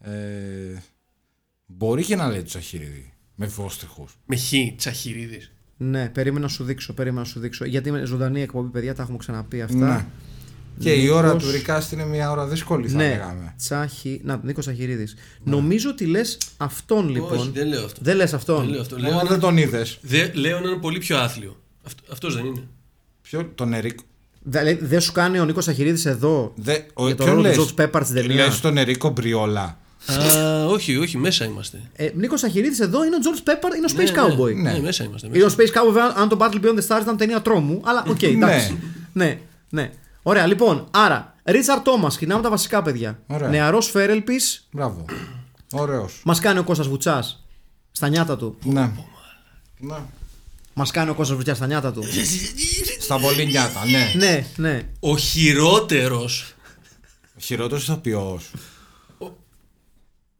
S1: Ε, μπορεί και να λέει το Τσαχυρίδη. Με βόστιχους.
S3: Με χ, τσαχυρίδη.
S2: Ναι, περίμενα να σου δείξω. Περίμενα να σου δείξω. Γιατί είναι ζωντανή εκπομπή, παιδιά, τα έχουμε ξαναπεί αυτά.
S1: Ναι. Και η ώρα
S2: Νίκος-
S1: του Recast είναι μια ώρα δύσκολη θα
S2: Ναι,
S1: λέγαμε.
S2: Τσάχη. Να, Νίκος Τσαχυρίδη. Νομίζω ότι λες αυτόν λοιπόν.
S3: Όχι, δεν λέω αυτό.
S2: Δεν λες
S3: Δεν
S2: αυτόν.
S3: λέω αυτό. Λέω,
S1: Μα δεν
S3: έναν-
S1: τον είδες.
S3: δε- λέω έναν πολύ πιο άθλιο. Αυτός δεν είναι.
S1: Ποιο, τον Ερίκο.
S2: Δεν δεν σου κάνει ο Νίκος Τσαχυρίδη εδώ
S1: Δε, ο,
S2: για το
S1: ποιον
S2: ρόλο του
S1: λες;
S2: George Pepper στην ταινία;
S1: Λες τον Ερίκο Μπριόλα.
S3: Α, όχι, όχι, μέσα είμαστε.
S2: Ε, Νίκος Τσαχυρίδη εδώ είναι ο George Peppard, είναι ο Space
S3: Ναι,
S2: Cowboy.
S3: Ναι, ναι, μέσα είμαστε.
S2: Είναι ο
S3: Μέσα.
S2: Space Cowboy, βέβαια, αν το Battle Beyond the Stars ήταν ταινία τρόμου, αλλά οκ, εντάξει. ναι, ναι. Ωραία, λοιπόν, άρα, Ρίτσαρ Τόμας, ξεκινάμε τα βασικά παιδιά.
S1: Ωραία.
S2: Νεαρός Φέρελπις,
S1: Μπράβο. Ωραίος.
S2: μας κάνει ο Κώστας Βουτσάς στα νιάτα του.
S1: Ναι. Ναι.
S2: Μας κάνει ο Κώστας Βουτσάς στα νιάτα του.
S1: Στα πολύ νιάτα, ναι.
S2: ναι, ναι.
S3: Ο χειρότερος.
S1: Χειρότερος ηθοποιός.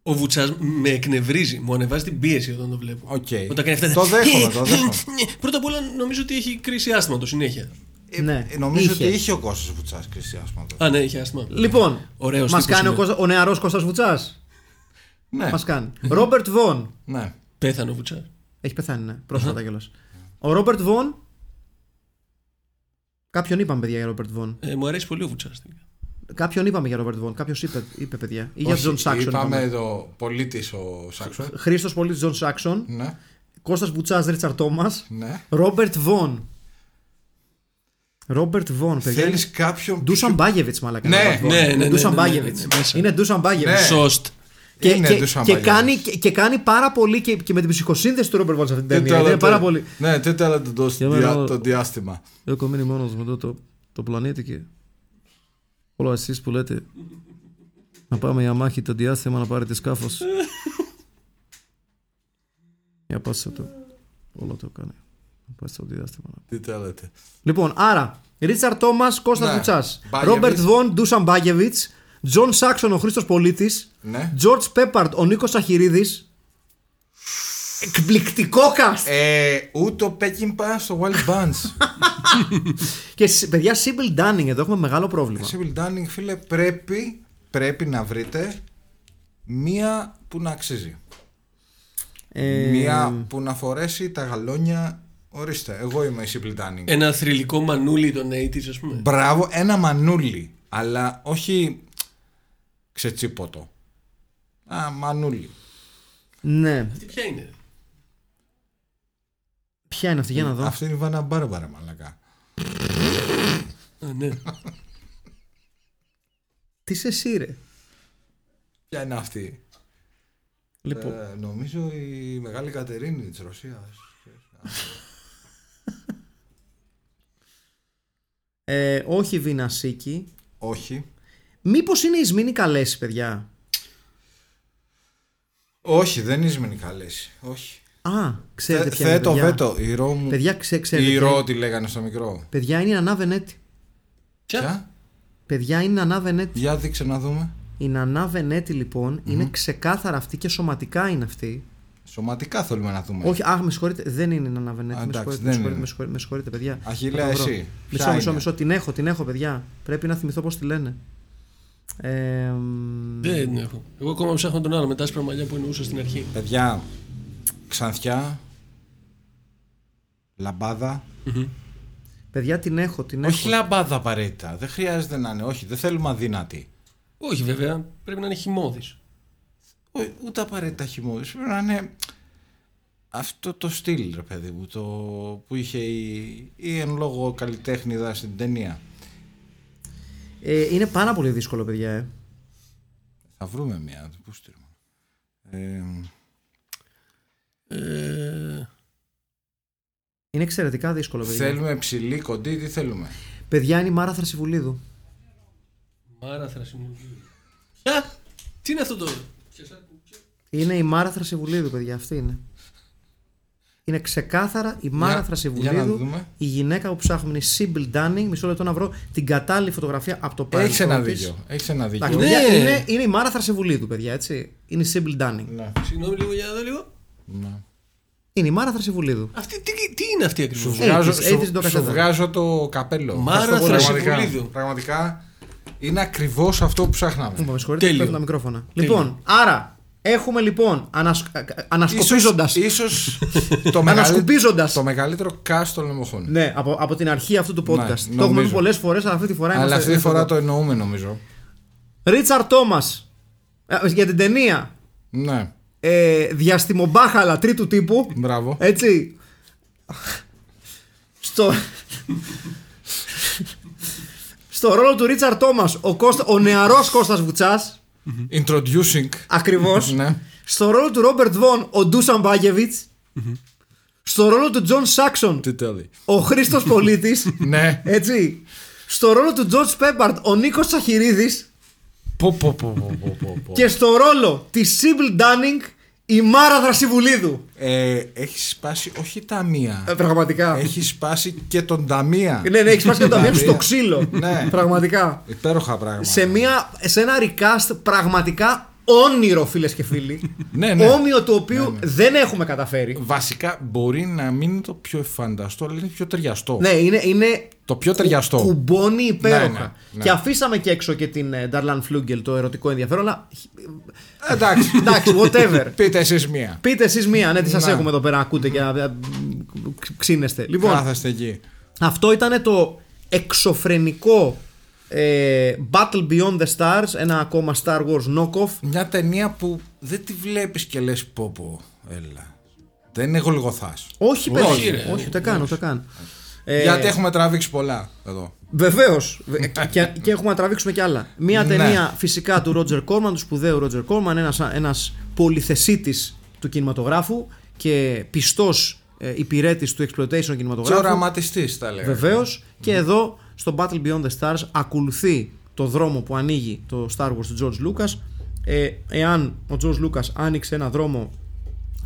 S3: Ο Βουτσάς με εκνευρίζει. Μου ανεβάζει την πίεση όταν το βλέπω.
S1: Οκ.
S3: Όταν κάνει αυτά.
S1: Το δέχομαι, το δέχομαι.
S3: Πρώτα απ' όλα νομίζω ότι έχει κρίση άσθματος συνέχεια.
S2: Ναι.
S1: Ε, Νομίζω
S2: είχε.
S1: ότι είχε ο Κώστας Βουτσάς κρίση άσθματος.
S3: Α, ναι, έχει άσθμα.
S2: Λοιπόν,
S3: Ωραίος
S2: μας
S3: τύπος
S2: κάνει ο,
S3: είναι.
S2: Κώστα, ο νεαρός Κώστας Βουτσάς;
S1: Ναι.
S2: Μας κάνει. Ρόμπερτ Βον.
S1: Ναι.
S3: Πέθανε ο Βουτσάς.
S2: Έχει πεθάνει, ναι. Πρόσφατα κιόλας. Ο Ρόμπερτ Βον. Κάποιον είπαμε, παιδιά, για Ρόμπερτ Βον.
S3: Ε, μου αρέσει πολύ ο Βουτσάς.
S2: Κάποιον είπαμε για Ρόμπερτ Βον. Κάποιος είπε, είπε, παιδιά. Ή για
S1: Όχι,
S2: Τζον Σάξον.
S1: Είπαμε εδώ πολίτης ο Σάξον.
S2: Χρήστος Πολίτης Τζον Σάξον.
S1: Ναι.
S2: Κώστας Βουτσάς Ρίτσαρ Τόμας.
S1: Ναι.
S2: Ρόμπερτ Βον. Ρόμπερτ Βον, παιδιά.
S1: Θέλεις κάποιον
S2: Ντούσαν
S1: πιο-
S2: Μπάγεβιτς, μαλάκα.
S1: Ναι,
S2: Ρόμπερτ Βον.
S3: ναι, ναι,
S2: Είναι
S3: ναι,
S2: Ντούσαν
S3: ναι, ναι,
S2: Μπάγεβιτς.
S3: ναι, μέσα.
S2: Είναι Ντούσαν Μπάγεβιτς.
S1: Ναι.
S3: Σωστ.
S2: Και,
S1: Είναι
S2: και,
S1: Ντούσαν
S2: και,
S1: Μπάγεβιτς.
S2: κάνει, και, και κάνει πάρα πολύ και, και με την ψυχοσύνθεση του Ρόμπερτ Βον σε αυτή την
S1: Τι
S2: ταινία. Είναι
S1: θέλετε-
S2: πάρα πολύ.
S1: Ναι, τι θέλετε το,
S2: Για μένα-
S1: δια- το διάστημα.
S2: Έχω μείνει μόνος με το, το, το πλανήτη και όλα εσείς που λέτε να πάμε για μάχη το διάστημα να πάρετε σκάφος. για πάστε το. Όλο το κάνει. Να πάστε στο διάστημα.
S1: Τι θέλετε.
S2: Λοιπόν, άρα, Ρίτσαρ Τόμας, Κώστας
S1: Ναι.
S2: Βουτσάς.
S1: Μπάγεβιτς.
S2: Ρόμπερτ Βον, Ντούσαν Μπάγεβιτς. Τζον Σάξον, ο Χρήστος Πολίτης.
S1: Ναι.
S2: Τζορτ Πέπαρτ, ο Νίκος Αχυρίδη. Εκπληκτικό cast!
S1: Ε, ούτε ο Πέκιν πάει στο Wild Bunch.
S2: Και σ- παιδιά, Sibyl Dunning, εδώ έχουμε μεγάλο πρόβλημα.
S1: Civil Dunning, φίλε, πρέπει, πρέπει να βρείτε μία που να αξίζει.
S2: Ε,
S1: Μία που να φορέσει τα γαλόνια. Ορίστε, εγώ είμαι η Civil Dunning.
S3: Ένα θρηλυκό μανούλι των 80s, ας πούμε.
S1: Μπράβο, ένα μανούλι. Αλλά όχι ξετσίποτο. Α, μανούλι.
S2: Ναι.
S3: Τι ποια είναι;
S2: Ποια είναι αυτή, για να δω.
S1: Αυτή είναι η Βάνα Μπάρμπαρα, μαλακά.
S3: Α, ναι.
S2: Τι είσαι εσύ, ρε.
S1: Ποια είναι αυτή;
S2: Λοιπόν,
S1: Ε, νομίζω η Μεγάλη Κατερίνη της Ρωσίας.
S2: ε, όχι Βινασίκη.
S1: Όχι.
S2: Μήπως είναι η Σμήνη Καλέση, παιδιά;
S1: Όχι, δεν είναι Ισμενή Καλέση. Όχι.
S2: Α, ξέρετε
S1: Θε,
S2: ποια είναι,
S1: θέτω
S2: παιδιά.
S1: βέτο. Η Ρο μου.
S2: Παιδιά, ξέ, ξέρετε
S1: Η
S2: ποια
S1: Ρο
S2: είναι.
S1: τη λέγανε στο μικρό.
S2: Παιδιά, είναι η Νανά Βενέτη.
S1: Ποια;
S2: Παιδιά, είναι η Νανά Βενέτη.
S1: Για δείξε να δούμε.
S2: Η Νανά Βενέτη, λοιπόν, είναι ξεκάθαρα αυτή και σωματικά είναι αυτή.
S1: Σωματικά θέλουμε να δούμε.
S2: Όχι, αχ, με συγχωρείτε, δεν είναι η Νανά Βενέτη.
S1: Α,
S2: με,
S1: εντάξει,
S2: συγχωρείτε, με,
S1: δεν
S2: συγχωρείτε,
S1: είναι.
S2: με, συγχωρείτε, με συγχωρείτε, παιδιά.
S1: Αχιλέα,
S2: Θα το βρω.
S1: εσύ.
S2: Μισό,
S1: Ποια
S2: μισό,
S1: είναι;
S2: μισό. Την έχω, την έχω, παιδιά. Πρέπει να θυμηθώ πώς τη λένε. Ε, μ,
S3: Δεν έχω. Εγώ ακόμα ψάχνω τον άλλο με τα άσπρα μαλλιά που εννοούσα στην αρχή.
S1: Παιδιά, Ξανθιά, Λαμπάδα.
S2: παιδιά την έχω, την
S1: Όχι
S2: έχω.
S1: λαμπάδα απαραίτητα. Δεν χρειάζεται να είναι. Όχι, δεν θέλουμε αδύνατη.
S3: Όχι βέβαια, πρέπει να είναι χυμώδης.
S1: Όχι, ούτε απαραίτητα χειμώδης. Πρέπει να είναι αυτό το στυλ, ρε παιδί μου, το που είχε η, η εν λόγω καλλιτέχνηδα στην ταινία.
S2: Ε, είναι πάρα πολύ δύσκολο, παιδιά. Ε.
S1: Θα βρούμε μια. Πού στείλουμε. Ε,
S3: Ε,
S2: Είναι εξαιρετικά δύσκολο, παιδιά.
S1: θέλουμε ψηλή, κοντή, τι θέλουμε;
S2: Παιδιά είναι η Μάρα Θρασιβουλίδου.
S3: Μάρα Θρασιμουλίου. Ποια! Τι είναι αυτό το.
S2: Είναι η Μάρα Θρασιβουλίδου, παιδιά. Αυτή είναι. Είναι ξεκάθαρα η Μάρα
S1: Για- για
S2: Θρασιβουλίδου,
S1: να δούμε.
S2: η γυναίκα που ψάχνουμε είναι η Sibyl Dunning. Μισό λεπτό να βρω την κατάλληλη φωτογραφία από το παρελθόν.
S1: Έχει ένα
S2: της.
S1: δίκιο. Έχεις ένα δίκιο.
S2: Εντάξει,
S3: Ναι.
S2: παιδιά, είναι, είναι η Μάρα Θρασιβουλίδου, παιδιά, έτσι. Είναι η Sibyl Dunning.
S1: Ναι.
S3: Συγγνώμη λίγο για να δω λίγο.
S1: ναι.
S2: Είναι η Μάρα Θρασιβουλίδου.
S3: Αυτή, τι, τι είναι αυτή ακριβώς;
S1: Σου, βγάζω,
S2: 80s,
S1: σου,
S2: 80s το
S1: σου
S2: κασέτα.
S1: βγάζω το καπέλο.
S3: Μάρα
S1: Αυτό πραγματικά-
S3: Θρασιβουλίδου.
S1: Πραγματικά είναι ακριβώς αυτό που ψάχναμε.
S2: Μου με συγχωρείτε,
S3: Τέλειο.
S2: πέφτουν τα μικρόφωνα. Λοιπόν, άρα έχουμε λοιπόν ανασ... ανασκοπίζοντας.
S1: Ίσως, ίσως το, μεγαλύτερο,
S2: Ανασκουπίζοντας.
S1: το μεγαλύτερο cast των λεμοχών.
S2: Ναι, από, από την αρχή αυτού του podcast.
S1: Ναι,
S2: το έχουμε πει
S1: νομίζω.
S2: πολλές φορές, αλλά αυτή τη φορά
S1: Αλλά
S2: είμαστε
S1: αυτή τη φορά
S2: εδώ.
S1: το εννοούμε νομίζω.
S2: Ρίτσαρ Τόμας. Για την ταινία.
S1: Ναι,
S2: Ε, διαστημομπάχαλα τρίτου τύπου.
S1: μπράβο.
S2: Έτσι. Στο. Στο ρόλο του Ρίτσαρ Τόμας, ο, Κώστα, ο νεαρός Κώστας Βουτσάς,
S1: Introducing.
S2: ακριβώς.
S1: ναι.
S2: Στο ρόλο του Ρόμπερτ Βον, ο Ντούσαν Μπάγεβιτς. Στο ρόλο του Τζον Σάξον,
S1: Τι τέλει.
S2: ο Χρήστος Πολίτης.
S1: ναι.
S2: Έτσι. Στο ρόλο του Τζορτζ Πέπαρντ, ο Νίκος Τσαχυρίδης.
S1: Πω, πω, πω, πω, πω, πω, πω.
S2: Και στο ρόλο της Σίμπιλ Ντάνινγκ, η Μάρα Θρασυβουλίδου.
S1: Ε, έχει σπάσει όχι ταμεία.
S2: Ε, πραγματικά.
S1: Έχει σπάσει και το ταμείο.
S2: Ναι, ναι, έχει σπάσει και το ταμείο
S1: Δηλαδή,
S2: στο ξύλο.
S1: Ναι.
S2: Πραγματικά.
S1: Υπέροχα πράγματα.
S2: Σε, μια, σε ένα recast πραγματικά όνειρο, φίλες και φίλοι.
S1: Ναι, ναι.
S2: Όμοιο του οποίου δεν έχουμε καταφέρει.
S1: Βασικά μπορεί να μην είναι το πιο εφανταστό, αλλά είναι πιο ταιριαστό.
S2: Ναι, είναι, είναι
S1: Το πιο ταιριαστό.
S2: κουμπώνει υπέροχα.
S1: Ναι, ναι, ναι.
S2: Και αφήσαμε και έξω και την Νταρλάν Φλούγκελ το ερωτικό ενδιαφέρον, αλλά
S1: Εντάξει.
S2: εντάξει, whatever.
S1: Πείτε εσείς μία.
S2: Πείτε εσείς μία, ναι, τι σας
S1: Ναι.
S2: έχουμε εδώ πέρα, ακούτε και να- να ξύνεστε. Λοιπόν,
S1: Κάθεστε εκεί.
S2: αυτό ήταν το εξωφρενικό ε, Battle Beyond the Stars, ένα ακόμα Star Wars knockoff.
S1: Μια ταινία που δεν τη βλέπεις και λες πω πω, έλα. Δεν είναι γολγοθά.
S2: Όχι, παιδί.
S3: Όχι,
S2: Όχι,
S3: ρε.
S2: όχι, ούτε καν, ούτε καν. Ε,
S1: Γιατί έχουμε τραβήξει πολλά εδώ.
S2: Βεβαίως. και, και έχουμε να τραβήξουμε κι άλλα. Μία
S1: Ναι.
S2: ταινία φυσικά του Ρότζερ Κόρμαν, του σπουδαίου Ρότζερ Κόρμαν, ένας, ένας πολυθεσίτης του κινηματογράφου και πιστός ε, υπηρέτης του exploitation
S1: Και
S2: κινηματογράφου.
S1: οραματιστής, τα λέγαμε.
S2: Βεβαίως. Και εδώ στο Battle Beyond the Stars ακολουθεί το δρόμο που ανοίγει το Star Wars του George Lucas. Ε, εάν ο George Lucas άνοιξε ένα δρόμο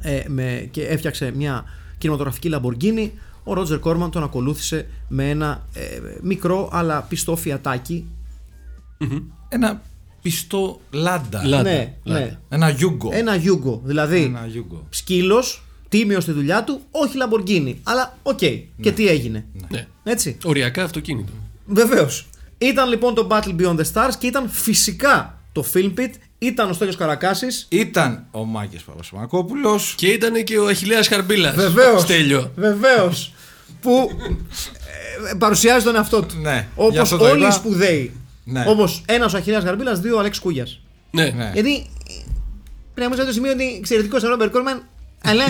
S2: ε, με, και έφτιαξε μια κινηματογραφική Lamborghini, ο Roger Corman τον ακολούθησε με ένα ε, μικρό αλλά πιστό φιατάκι.
S1: Ένα πιστό λάντα.
S3: Λάντα.
S2: ναι,
S3: λάντα.
S2: ναι.
S1: Ένα Yugo.
S2: Ένα Yugo. Δηλαδή,
S1: Ένα Yugo.
S2: Σκύλο, τίμιο στη δουλειά του, όχι Lamborghini. Αλλά οκ. Και τι έγινε.
S3: Ναι.
S2: Έτσι.
S3: Οριακά αυτοκίνητο.
S2: Βεβαίως. Ήταν λοιπόν το Battle Beyond the Stars και ήταν φυσικά το Film Pit. Ήταν ο Στέλιος Καρακάσης.
S1: Ήταν ο Μάκης Παπασημακόπουλος
S3: Και ήταν και ο Αχηλέας Χαρμπίλας.
S2: Βεβαίως.
S3: Στέλιο.
S2: Βεβαίως. που ε, παρουσιάζει τον εαυτό του.
S1: Ναι, γι'
S2: Όπως
S1: αυτό το
S2: όλοι οι
S1: είπα.
S2: σπουδαίοι.
S1: Ναι.
S2: Όπω ένας ο Αχιλέας Γαρμπίλα, δύο ο Αλέξ Κούγιας.
S3: Ναι.
S1: Ναι.
S2: Γιατί ε, πρέπει να είμαστε στο σημείο ότι εξαιρετικός ο Ρόμπερ Κόρμαν, αλλά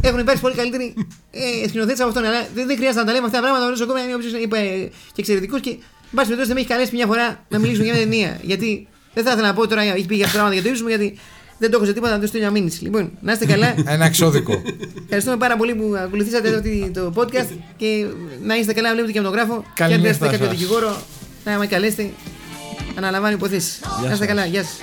S2: έχουν υπάρξει πολύ καλύτεροι ε, σκηνοθέτες από αυτόν. Αλλά δεν, δεν χρειάζεται να τα λέμε αυτά τα πράγματα. Ο Ρόμπερ Κόρμαν είναι όποιος είπε ε, και εξαιρετικό και εν πάση περιπτώσει δεν με έχει καλέσει μια φορά να μιλήσουμε για μια ταινία. Γιατί δεν θα ήθελα να πω τώρα, έχει πει για αυτά τα πράγματα για το ύψο μου, γιατί δεν το έχω σε τίποτα να του στείλω μια μήνυση. Λοιπόν, να είστε καλά.
S1: Ένα εξώδικο.
S2: Ευχαριστούμε πάρα πολύ που ακολουθήσατε εδώ τη- το podcast και να είστε καλά, βλέπετε και με τον γράφο. Και αν
S1: Καληνύχτα
S2: θέλετε κάποιο
S1: σας.
S2: δικηγόρο, να με καλέσετε. Αναλαμβάνει υποθέσει. Να είστε καλά, γεια σας.